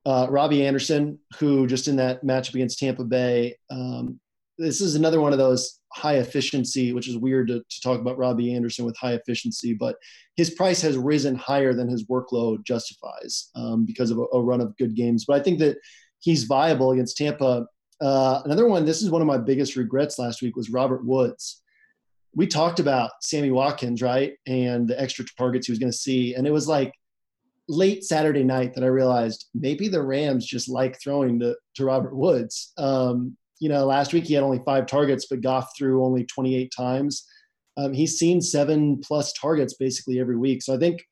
uh, Robbie Anderson, who just in that matchup against Tampa Bay, um, this is another one of those high efficiency, which is weird to, to talk about Robbie Anderson with high efficiency, but his price has risen higher than his workload justifies um, because of a, a run of good games. But I think that he's viable against Tampa. Uh, another one, this is one of my biggest regrets last week, was Robert Woods. We talked about Sammy Watkins, right? And the extra targets he was going to see. And it was like late Saturday night that I realized maybe the Rams just like throwing to, to Robert Woods. Um, you know, last week he had only five targets, but Goff threw only 28 times. Um, he's seen seven plus targets basically every week. So I think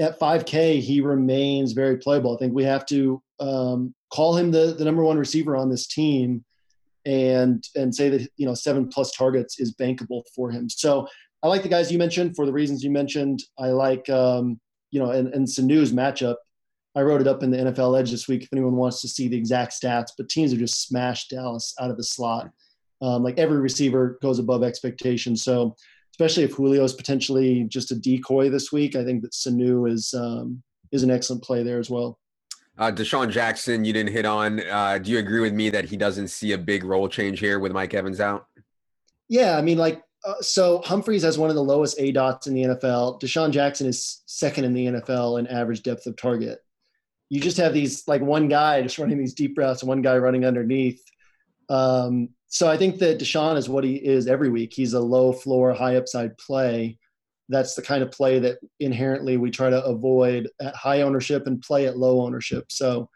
at 5K, he remains very playable. I think we have to um, call him the, the number one receiver on this team. and and say that you know seven plus targets is bankable for him. So I like the guys you mentioned for the reasons you mentioned. I like um, you know and and Sanu's matchup. I wrote it up in the NFL Edge this week if anyone wants to see the exact stats. But teams have just smashed Dallas out of the slot. Um, like every receiver goes above expectations. So especially if Julio is potentially just a decoy this week, I think that Sanu is um, is an excellent play there as well. Uh, DeSean Jackson, you didn't hit on. Uh, do you agree with me that he doesn't see a big role change here with Mike Evans out? Yeah, I mean, like, uh, so Humphries has one of the lowest A dots in the NFL. DeSean Jackson is second in the NFL in average depth of target. You just have these, like, one guy just running these deep routes and one guy running underneath. Um, so I think that DeSean is what he is every week. He's a low floor, high upside play. That's the kind of play that inherently we try to avoid at high ownership and play at low ownership. So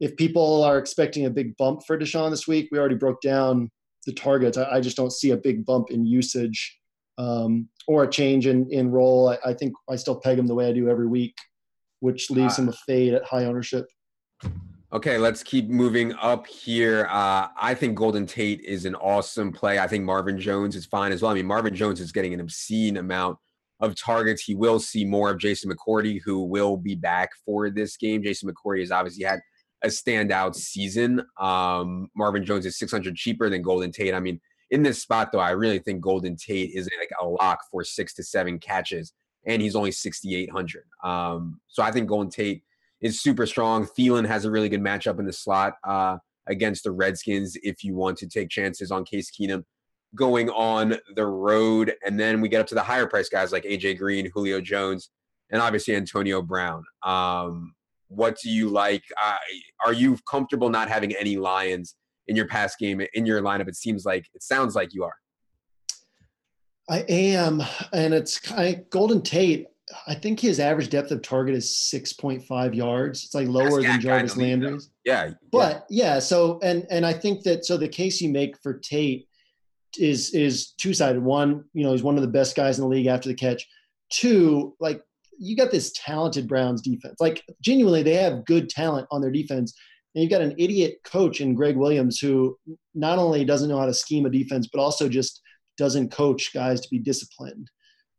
if people are expecting a big bump for DeSean this week, we already broke down the targets. I, I just don't see a big bump in usage um, or a change in, in role. I, I, think I still peg him the way I do every week, which leaves uh, him a fade at high ownership. Okay, let's keep moving up here. Uh, I think Golden Tate is an awesome play. I think Marvin Jones is fine as well. I mean, Marvin Jones is getting an obscene amount of targets. He will see more of Jason McCourty, who will be back for this game. Jason McCourty has obviously had a standout season. Um, Marvin Jones is 600 cheaper than Golden Tate. I mean, in this spot, though, I really think Golden Tate is like a lock for six to seven catches, and he's only 6,800. Um, so I think Golden Tate is super strong. Thielen has a really good matchup in the slot uh, against the Redskins if you want to take chances on Case Keenum going on the road. And then we get up to the higher price guys like AJ Green, Julio Jones, and obviously Antonio Brown. Um, what do you like? Uh, are you comfortable not having any Lions in your pass game in your lineup? It seems like it sounds like you are. I am, and it's I, Golden Tate. I think his average depth of target is 6.5 yards. It's like lower than Jarvis Landry's. Yeah. But yeah. yeah, so and and I think that so the case you make for Tate is is two sided. One, you know, he's one of the best guys in the league after the catch. Two, like you got this talented Browns defense. Like genuinely, they have good talent on their defense. And you've got an idiot coach in Gregg Williams who not only doesn't know how to scheme a defense, but also just doesn't coach guys to be disciplined.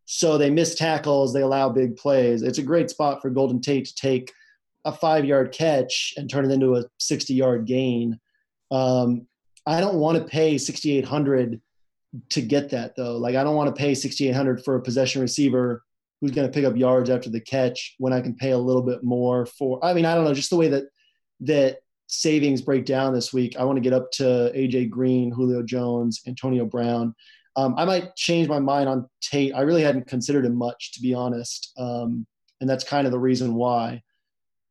So they miss tackles, they allow big plays. It's a great spot for Golden Tate to take a five yard catch and turn it into a 60 yard gain. Um, I don't want to pay 6,800 to get that though. Like I don't want to pay 6,800 for a possession receiver who's going to pick up yards after the catch when I can pay a little bit more for, I mean, I don't know, just the way that, that savings break down this week. I want to get up to AJ Green, Julio Jones, Antonio Brown. Um, I might change my mind on Tate. I really hadn't considered him much, to be honest, um, and that's kind of the reason why.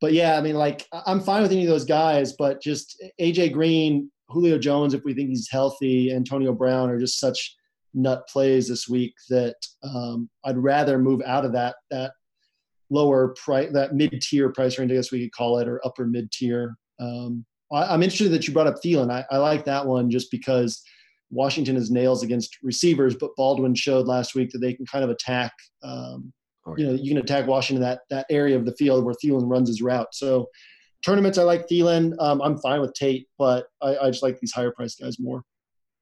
But yeah, I mean, like I'm fine with any of those guys, but just AJ Green, Julio Jones, if we think he's healthy, Antonio Brown are just such nut plays this week that um, I'd rather move out of that that lower price, that mid tier price range, I guess we could call it, or upper mid tier. Um, I, am interested that you brought up Thielen. I, I like that one just because Washington is nails against receivers, but Baldwin showed last week that they can kind of attack. Um, oh, you know, you can attack Washington that that area of the field where Thielen runs his route. So tournaments, I like Thielen. Um, I'm fine with Tate, but I, I just like these higher price guys more.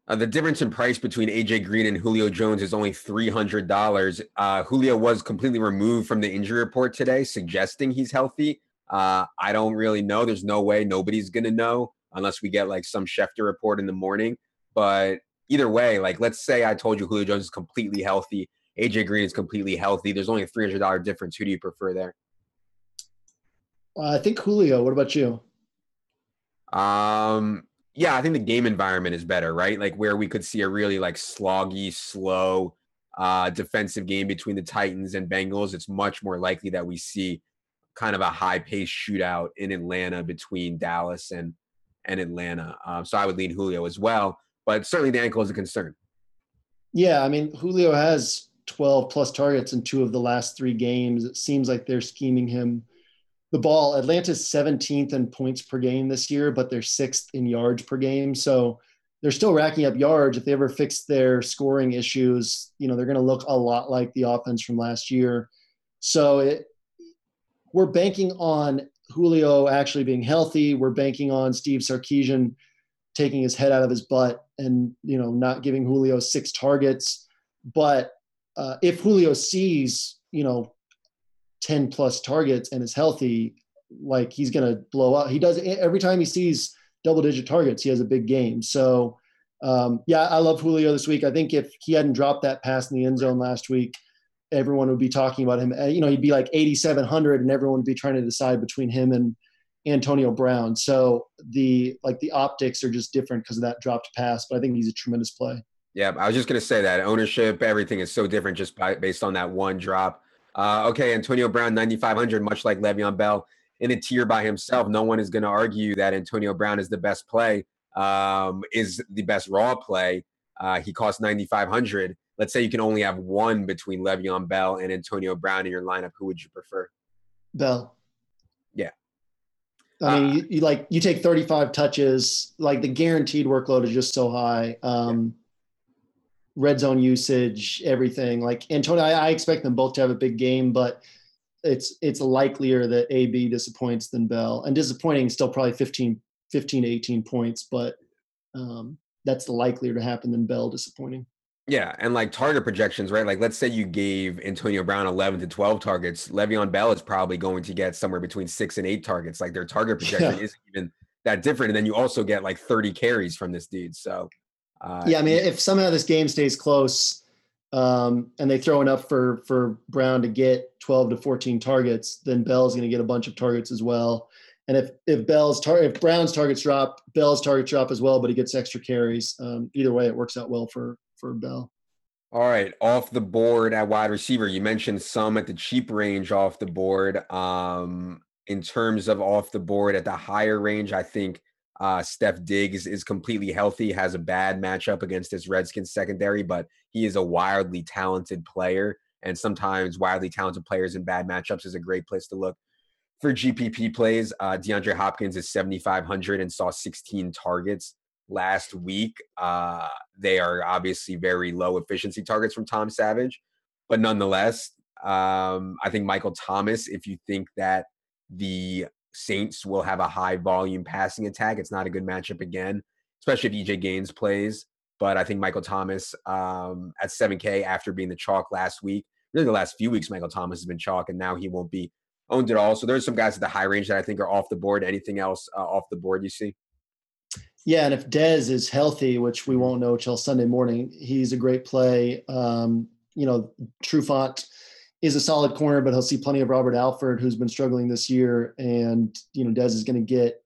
Uh, the difference in price between AJ Green and Julio Jones is only three hundred dollars. Uh, Julio was completely removed from the injury report today, suggesting he's healthy. Uh, I don't really know. There's no way nobody's gonna know unless we get like some Schefter report in the morning. But either way, like let's say I told you Julio Jones is completely healthy, AJ Green is completely healthy. There's only a three hundred dollar difference. Who do you prefer there? Uh, I think Julio. What about you? Um, yeah, I think the game environment is better, right? Like where we could see a really like sloggy, slow uh, defensive game between the Titans and Bengals. It's much more likely that we see kind of a high paced shootout in Atlanta between Dallas and and Atlanta. Um, so I would lean Julio as well but certainly the ankle is a concern. Yeah, I mean Julio has 12 plus targets in two of the last three games. It seems like they're scheming him the ball. Atlanta's 17th in points per game this year, but they're sixth in yards per game. So they're still racking up yards. If they ever fix their scoring issues, you know, they're going to look a lot like the offense from last year. So it, we're banking on Julio actually being healthy. We're banking on Steve Sarkisian taking his head out of his butt and you know not giving Julio six targets. But uh, if Julio sees you know 10 plus targets and is healthy, like he's to blow up. He does every time he sees double digit targets, he has a big game. So, um, yeah, I love Julio this week. I think if he hadn't dropped that pass in the end zone last week, everyone would be talking about him. Uh, you know, he'd be like 8,700 and everyone would be trying to decide between him and Antonio Brown. So the, like the optics are just different because of that dropped pass, but I think he's a tremendous play. Yeah, I was just going to say that ownership, everything is so different just by, based on that one drop. Uh, okay, Antonio Brown, 9,500, much like Le'Veon Bell, in a tier by himself. No one is going to argue that Antonio Brown is the best play, um, is the best raw play. Uh, he costs 9,500. Let's say you can only have one between Le'Veon Bell and Antonio Brown in your lineup. Who would you prefer? Bell. I mean, uh, you, you, like you take 35 touches, like the guaranteed workload is just so high. Um, red zone usage, everything. Like Antonio, I, I, expect them both to have a big game, but it's it's likelier that AB disappoints than Bell. And disappointing still probably 15, 15 to 18 points, but um, that's likelier to happen than Bell disappointing. Yeah, and like target projections, right? Like let's say you gave Antonio Brown 11 to 12 targets, Le'Veon Bell is probably going to get somewhere between 6 and 8 targets. Like their target projection yeah. isn't even that different and then you also get like 30 carries from this dude. So uh, yeah, I mean, if somehow this game stays close um, and they throw enough for for Brown to get 12 to 14 targets, then Bell's going to get a bunch of targets as well. And if if Bell's tar- if Brown's targets drop, Bell's targets drop as well, but he gets extra carries. Um, either way, it works out well for for Bell. All right, off the board at wide receiver. You mentioned some at the cheap range off the board. Um, in terms of off the board at the higher range, I think uh, Steph Diggs is completely healthy, has a bad matchup against this Redskins secondary, but he is a wildly talented player. And sometimes wildly talented players in bad matchups is a great place to look. For GPP plays, uh, DeAndre Hopkins is 7,500 and saw 16 targets last week. Uh, they are obviously very low efficiency targets from Tom Savage, but nonetheless, um, I think Michael Thomas, if you think that the Saints will have a high volume passing attack. It's not a good matchup again, especially if EJ Gaines plays. But I think Michael Thomas um, at 7K after being the chalk last week, really the last few weeks, Michael Thomas has been chalk, and now he won't be owned at all. So there's some guys at the high range that I think are off the board. Anything else uh, off the board you see? Yeah, and if Dez is healthy, which we won't know till Sunday morning, he's a great play. Um, you know, Trufant is a solid corner, but he'll see plenty of Robert Alford, who's been struggling this year. And, you know, Dez is going to get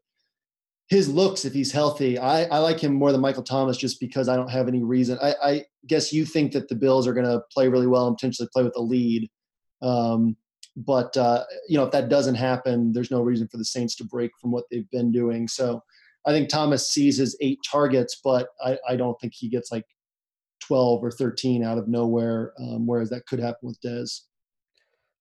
his looks if he's healthy. I, I like him more than Michael Thomas just because I don't have any reason. I, I guess you think that the Bills are going to play really well and potentially play with a lead. Um, but, uh, you know, if that doesn't happen, there's no reason for the Saints to break from what they've been doing. So I think Thomas sees his eight targets, but I, I don't think he gets like 12 or 13 out of nowhere, um, whereas that could happen with Dez.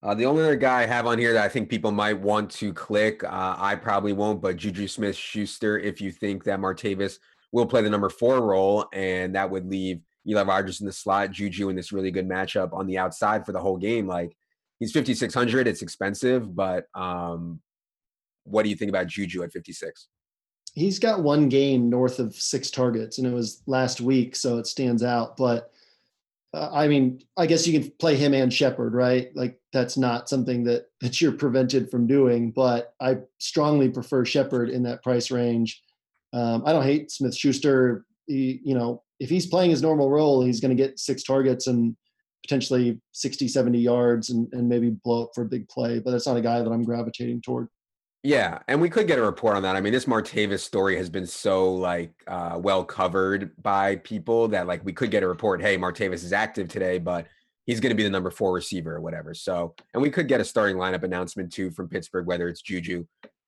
Uh, the only other guy I have on here that I think people might want to click, uh, I probably won't, but Juju Smith Schuster, if you think that Martavis will play the number four role, and that would leave Eli Rogers in the slot, Juju in this really good matchup on the outside for the whole game. Like he's 5,600. It's expensive, but um, what do you think about Juju at 56? He's got one game north of six targets, and it was last week, so it stands out. But uh, I mean, I guess you can play him and Shepard, right? Like that's not something that that you're prevented from doing. But I strongly prefer Shepard in that price range. Um, I don't hate Smith Schuster. You know, if he's playing his normal role, he's going to get six targets and potentially 60, 70 yards and, and maybe blow up for a big play. But that's not a guy that I'm gravitating toward. Yeah, and we could get a report on that. I mean, this Martavis story has been so like uh, well covered by people that like we could get a report. Hey, Martavis is active today, but he's going to be the number four receiver or whatever. So, and we could get a starting lineup announcement too from Pittsburgh, whether it's Juju,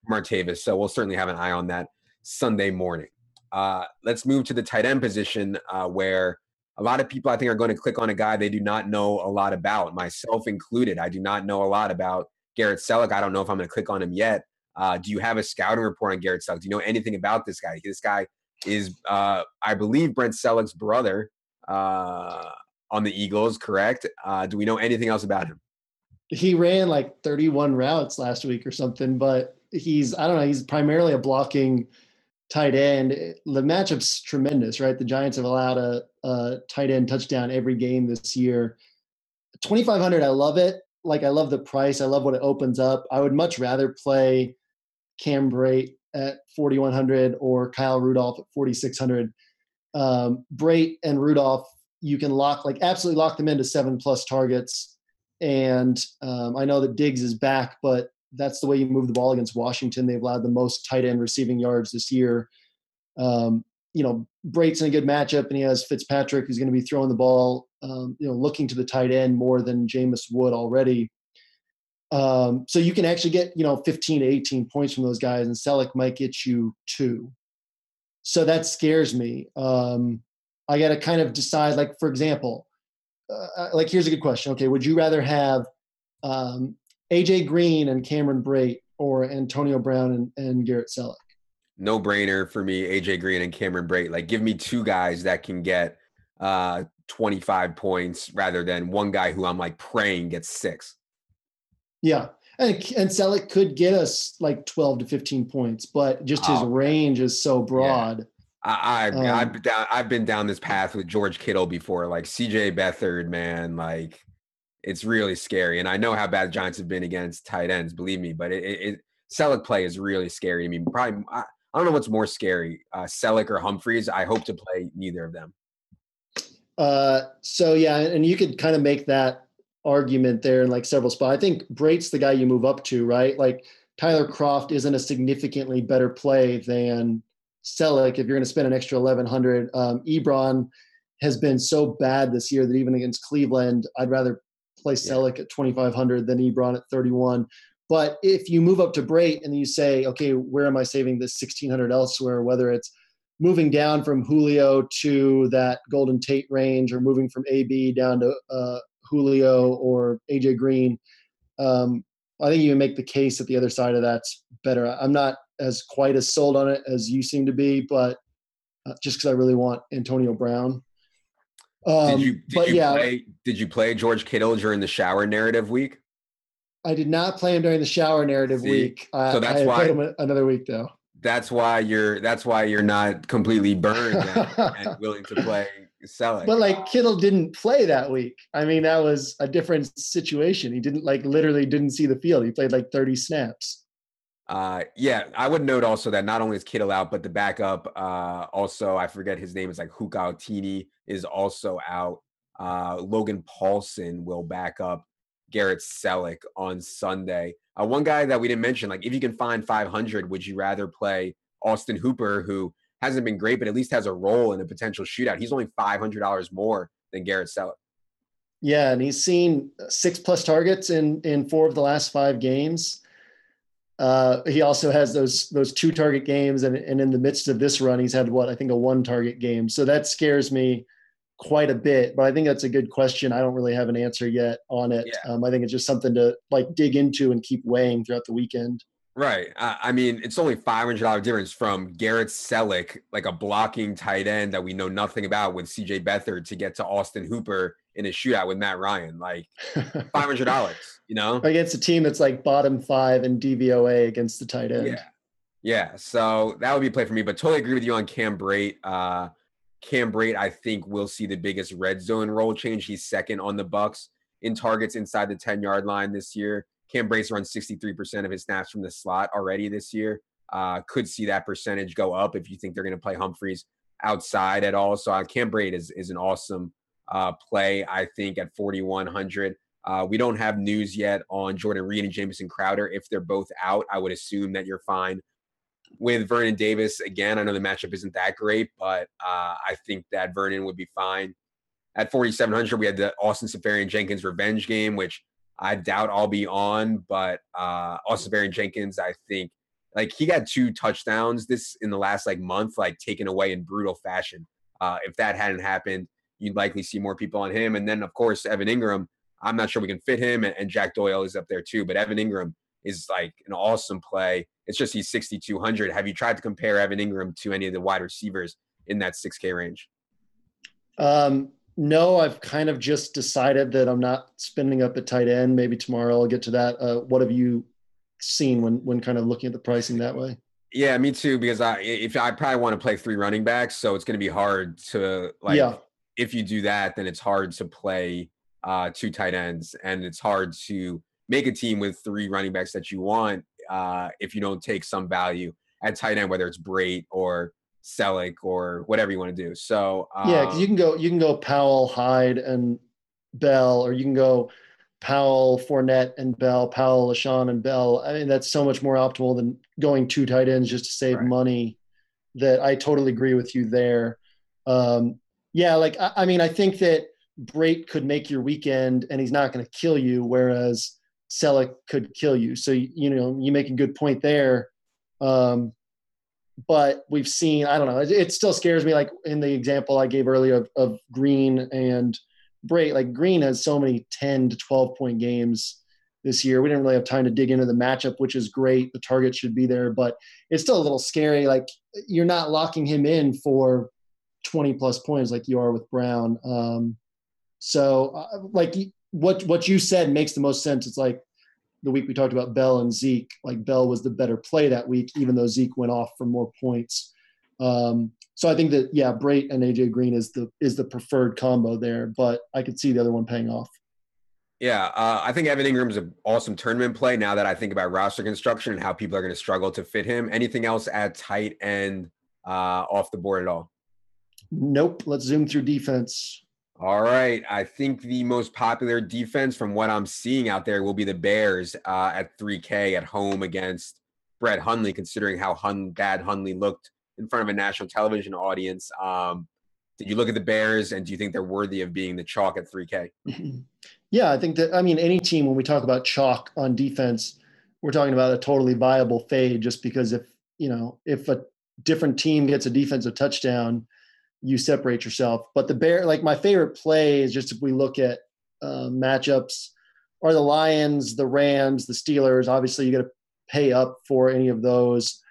Martavis. So we'll certainly have an eye on that Sunday morning. Uh, let's move to the tight end position uh, where a lot of people I think are going to click on a guy they do not know a lot about, myself included. I do not know a lot about Garrett Celek. I don't know if I'm going to click on him yet. Uh, do you have a scouting report on Garrett Celek? Do you know anything about this guy? This guy is, uh, I believe, Brent Celek's brother uh, on the Eagles, correct? Uh, do we know anything else about him? He ran like 31 routes last week or something, but he's, I don't know, he's primarily a blocking tight end. The matchup's tremendous, right? The Giants have allowed a, a tight end touchdown every game this year. 2,500, I love it. Like, I love the price. I love what it opens up. I would much rather play Cam Brate at 4,100 or Kyle Rudolph at 4,600. Um, Brate and Rudolph, you can lock, like, absolutely lock them into seven plus targets. And um, I know that Diggs is back, but that's the way you move the ball against Washington. They've allowed the most tight end receiving yards this year. Um, you know, Brate's in a good matchup, and he has Fitzpatrick, who's going to be throwing the ball, um, you know, looking to the tight end more than Jameis would already. Um, so you can actually get, you know, 15 to 18 points from those guys, and Celek might get you two. So that scares me. Um, I got to kind of decide, like, for example, uh, uh, like, here's a good question. Okay, would you rather have um, AJ Green and Cameron Brate or Antonio Brown and, and Garrett Celek? No brainer for me, AJ Green and Cameron Brate. Like, give me two guys that can get uh, 25 points rather than one guy who I'm like praying gets six. Yeah. And, and Celek could get us like 12 to 15 points, but just his oh, range is so broad. Yeah. I, I um, I've been down I've been down this path with George Kittle before, like CJ Beathard, man, like it's really scary. And I know how bad the Giants have been against tight ends, believe me, but it, it, it Celek play is really scary. I mean, probably I, I don't know what's more scary, uh, Celek or Humphries. I hope to play neither of them. Uh, so yeah, and you could kind of make that argument there in like several spots. I think Brate's the guy you move up to, right? Like Tyler Kroft isn't a significantly better play than Celek if you're going to spend an extra 1100. Um, Ebron has been so bad this year that even against Cleveland, I'd rather play yeah. at 2,500 than Ebron at 31. But if you move up to Brate and you say, okay, where am I saving this 1,600 elsewhere, whether it's moving down from Julio to that Golden Tate range or moving from AB down to uh, Julio or AJ Green, um, I think you can make the case that the other side of that's better. I'm not as quite as sold on it as you seem to be, but uh, just because I really want Antonio Brown. Um, did you, did but you yeah, play, did you play George Kittle during the shower narrative week? I did not play him during the shower narrative See, week. so that's I why played him another week though. That's why you're. That's why you're not completely burned and, and willing to play Celek. But like Kittle didn't play that week. I mean, that was a different situation. He didn't like literally didn't see the field. He played like 30 snaps. Uh, yeah, I would note also that not only is Kittle out, but the backup, uh, also I forget his name is like Hooka Altini is also out. Uh, Logan Paulson will back up Garrett Celek on Sunday. Uh, one guy that we didn't mention, like if you can find 500, would you rather play Austin Hooper, who hasn't been great, but at least has a role in a potential shootout? He's only $500 more than Garrett Celek. Yeah, and he's seen six plus targets in in four of the last five games. Uh, he also has those those two target games, and, and in the midst of this run, he's had what I think a one target game. So that scares me quite a bit. But I think that's a good question. I don't really have an answer yet on it. Yeah. Um, I think it's just something to like dig into and keep weighing throughout the weekend. Right. I, I mean, it's only five hundred dollar difference from Garrett Celek, like a blocking tight end that we know nothing about with C.J. Beathard, to get to Austin Hooper in a shootout with Matt Ryan. Like five hundred dollars, you know, against a team that's like bottom five in DVOA against the tight end. Yeah. Yeah. So that would be a play for me. But totally agree with you on Cam Brate. Uh, Cam Brate, I think, will see the biggest red zone role change. He's second on the Bucks in targets inside the 10 yard line this year. Cam Brate runs 63% of his snaps from the slot already this year. Uh, could see that percentage go up if you think they're going to play Humphries outside at all. So uh, Cam Brate is, is an awesome uh, play, I think, at 4,100. Uh, we don't have news yet on Jordan Reed and Jamison Crowder. If they're both out, I would assume that you're fine with Vernon Davis. Again, I know the matchup isn't that great, but uh, I think that Vernon would be fine. At 4,700, we had the Austin Seferian-Jenkins revenge game, which I doubt I'll be on, but uh Austin Seferian-Jenkins, I think like he got two touchdowns this in the last like month, like taken away in brutal fashion. Uh if that hadn't happened, you'd likely see more people on him. And then of course Evan Engram, I'm not sure we can fit him and, and Jack Doyle is up there too, but Evan Engram is like an awesome play. It's just he's 6,200. Have you tried to compare Evan Engram to any of the wide receivers in that 6K range? Um, no, I've kind of just decided that I'm not spending up at tight end. Maybe tomorrow I'll get to that. Uh, what have you seen when when kind of looking at the pricing that way? Yeah, me too. Because I if I probably want to play three running backs, so it's going to be hard to like. Yeah. If you do that, then it's hard to play uh, two tight ends, and it's hard to make a team with three running backs that you want uh, if you don't take some value at tight end, whether it's Brate or Celek or whatever you want to do. So um, yeah, because you can go you can go Powell, Hyde, and Bell, or you can go Powell, Fournette, and Bell, Powell, LeSean, and Bell. I mean, that's so much more optimal than going two tight ends just to save right. money. That I totally agree with you there. Um, yeah, like I, I mean, I think that Brate could make your weekend, and he's not going to kill you, whereas Celek could kill you. So you know, you make a good point there. Um, but we've seen, I don't know, it, it, still scares me. Like in the example I gave earlier of, of Green and Brate, like Green has so many 10 to 12 point games this year. We didn't really have time to dig into the matchup, which is great. The target should be there, but it's still a little scary. Like you're not locking him in for 20 plus points like you are with Brown. Um, so, uh, like what what you said makes the most sense. It's like the week we talked about Bell and Zeke. Like Bell was the better play that week, even though Zeke went off for more points. Um, so I think that yeah, Brate and AJ Green is the is the preferred combo there, but I could see the other one paying off. Yeah, uh, I think Evan Engram's an awesome tournament play. Now that I think about roster construction and how people are going to struggle to fit him, anything else at tight end uh, off the board at all? Nope. Let's zoom through defense. All right. I think the most popular defense from what I'm seeing out there will be the Bears uh, at 3K at home against Brett Hundley, considering how Hun- bad Hundley looked in front of a national television audience. Um, did you look at the Bears and do you think they're worthy of being the chalk at 3K? Yeah, I think that, I mean, any team, when we talk about chalk on defense, we're talking about a totally viable fade just because if, you know, if a different team gets a defensive touchdown, you separate yourself. But the bear, like my favorite play is just if we look at uh, matchups, are the Lions, the Rams, the Steelers. Obviously, you got to pay up for any of those.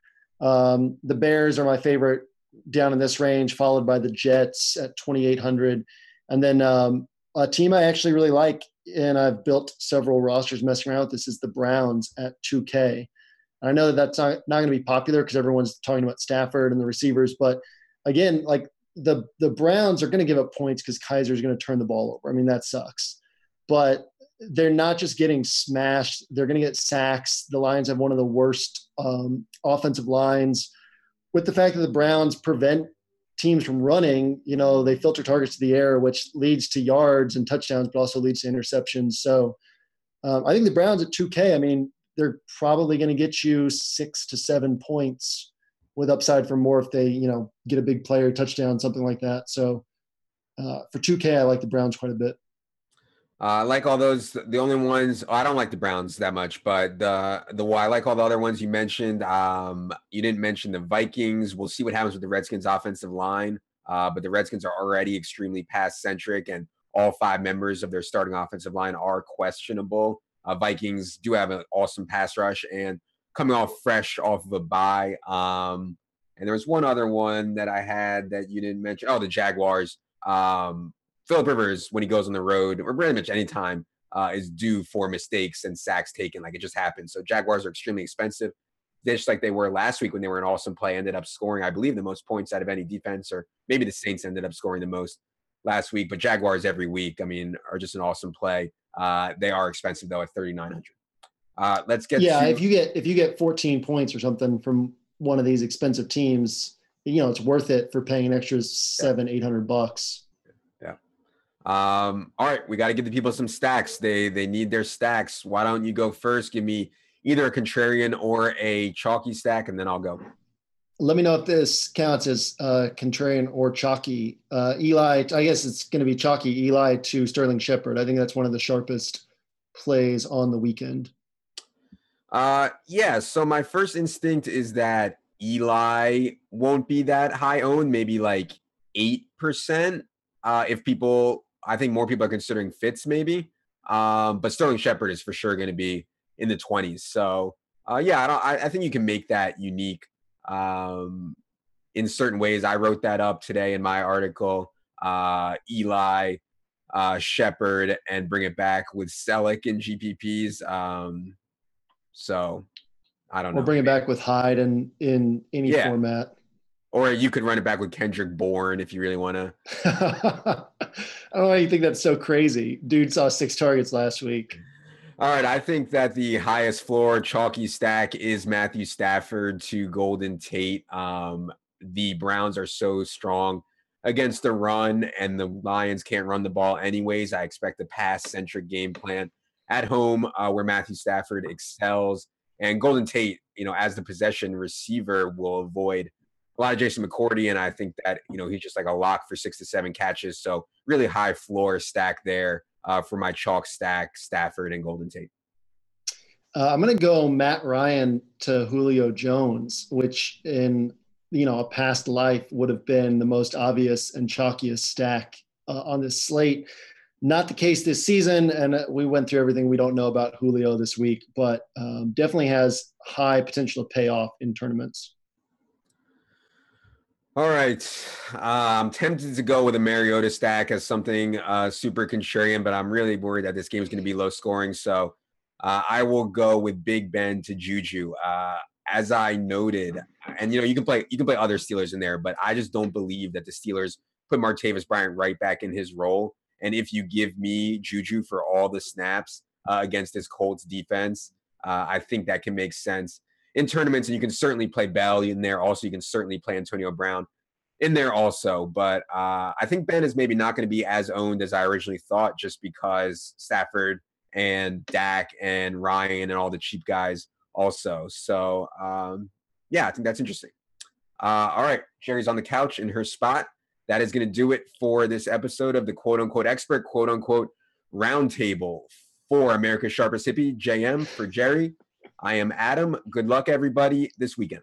Um, the Bears are my favorite down in this range, followed by the Jets at 2,800. And then um, a team I actually really like, and I've built several rosters messing around with this, is the Browns at 2K. And I know that that's not, not going to be popular because everyone's talking about Stafford and the receivers, but again, like the the Browns are going to give up points because Kizer is going to turn the ball over. I mean, that sucks. But they're not just getting smashed; they're going to get sacks. The Lions have one of the worst um, offensive lines. With the fact that the Browns prevent teams from running, you know, they filter targets to the air, which leads to yards and touchdowns, but also leads to interceptions. So um, I think the Browns at 2K, I mean, they're probably going to get you six to seven points with upside for more if they, you know, get a big player touchdown, something like that. So uh, for 2K, I like the Browns quite a bit. Uh, I like all those. The only ones oh, I don't like the Browns that much, but the the I like all the other ones you mentioned. Um, you didn't mention the Vikings. We'll see what happens with the Redskins' offensive line. Uh, but the Redskins are already extremely pass centric, and all five members of their starting offensive line are questionable. Uh, Vikings do have an awesome pass rush, and coming off fresh off of a bye. Um, and there was one other one that I had that you didn't mention. Oh, the Jaguars. Um, Philip Rivers, when he goes on the road, or pretty much anytime, uh, is due for mistakes and sacks taken. Like it just happens. So Jaguars are extremely expensive. Just like they were last week when they were an awesome play, ended up scoring, I believe, the most points out of any defense, or maybe the Saints ended up scoring the most last week. But Jaguars every week, I mean, are just an awesome play. Uh, they are expensive though at 3,900. Uh, let's get yeah. To- if you get if you get 14 points or something from one of these expensive teams, you know it's worth it for paying an extra seven eight hundred bucks. Yeah. Um, all right, we got to give the people some stacks. They they need their stacks. Why don't you go first? Give me either a contrarian or a chalky stack, and then I'll go. Let me know if this counts as uh, contrarian or chalky. Uh, Eli, I guess it's going to be chalky. Eli to Sterling Shepard. I think that's one of the sharpest plays on the weekend. Uh, yeah. So my first instinct is that Eli won't be that high owned, maybe like eight percent. Uh, if people, I think more people are considering Fitz, maybe. Um, but Sterling Shepard is for sure going to be in the twenties. So uh, yeah, I, don't, I, I think you can make that unique um, in certain ways. I wrote that up today in my article. Uh, Eli, uh, Shepard, and bring it back with Celek in GPPs. Um, so I don't know. Or bring it back with Hyde and in any Yeah. format. Or you could run it back with Kendrick Bourne if you really want to. I don't know why you think that's so crazy. Dude saw six targets last week. All right, I think that the highest floor chalky stack is Matthew Stafford to Golden Tate. Um, the Browns are so strong against the run, and the Lions can't run the ball anyways. I expect a pass centric game plan at home uh, where Matthew Stafford excels. And Golden Tate, you know, as the possession receiver, will avoid a lot of Jason McCourty. And I think that, you know, he's just like a lock for six to seven catches. So really high floor stack there uh, for my chalk stack, Stafford and Golden Tate. Uh, I'm going to go Matt Ryan to Julio Jones, which in you know a past life would have been the most obvious and chalkiest stack uh, on this slate. Not the case this season, and uh, we went through everything we don't know about Julio this week, but um, definitely has high potential to pay off in tournaments. All right. Uh, I'm tempted to go with a Mariota stack as something uh, super contrarian, but I'm really worried that this game is going to be low scoring. So uh, I will go with Big Ben to Juju. Uh, as I noted, and you know you can play you can play other Steelers in there, but I just don't believe that the Steelers put Martavis Bryant right back in his role. And if you give me Juju for all the snaps uh, against this Colts defense, uh, I think that can make sense in tournaments. And you can certainly play Bell in there. Also, you can certainly play Antonio Brown in there also. But uh, I think Ben is maybe not going to be as owned as I originally thought, just because Stafford and Dak and Ryan and all the cheap guys also. So um, yeah, I think that's interesting. Uh, all right, Sherry's on the couch in her spot. That is going to do it for this episode of the quote unquote expert quote unquote roundtable for America's Sharpest Hippie, JM for Jerry. I am Adam. Good luck, everybody, this weekend.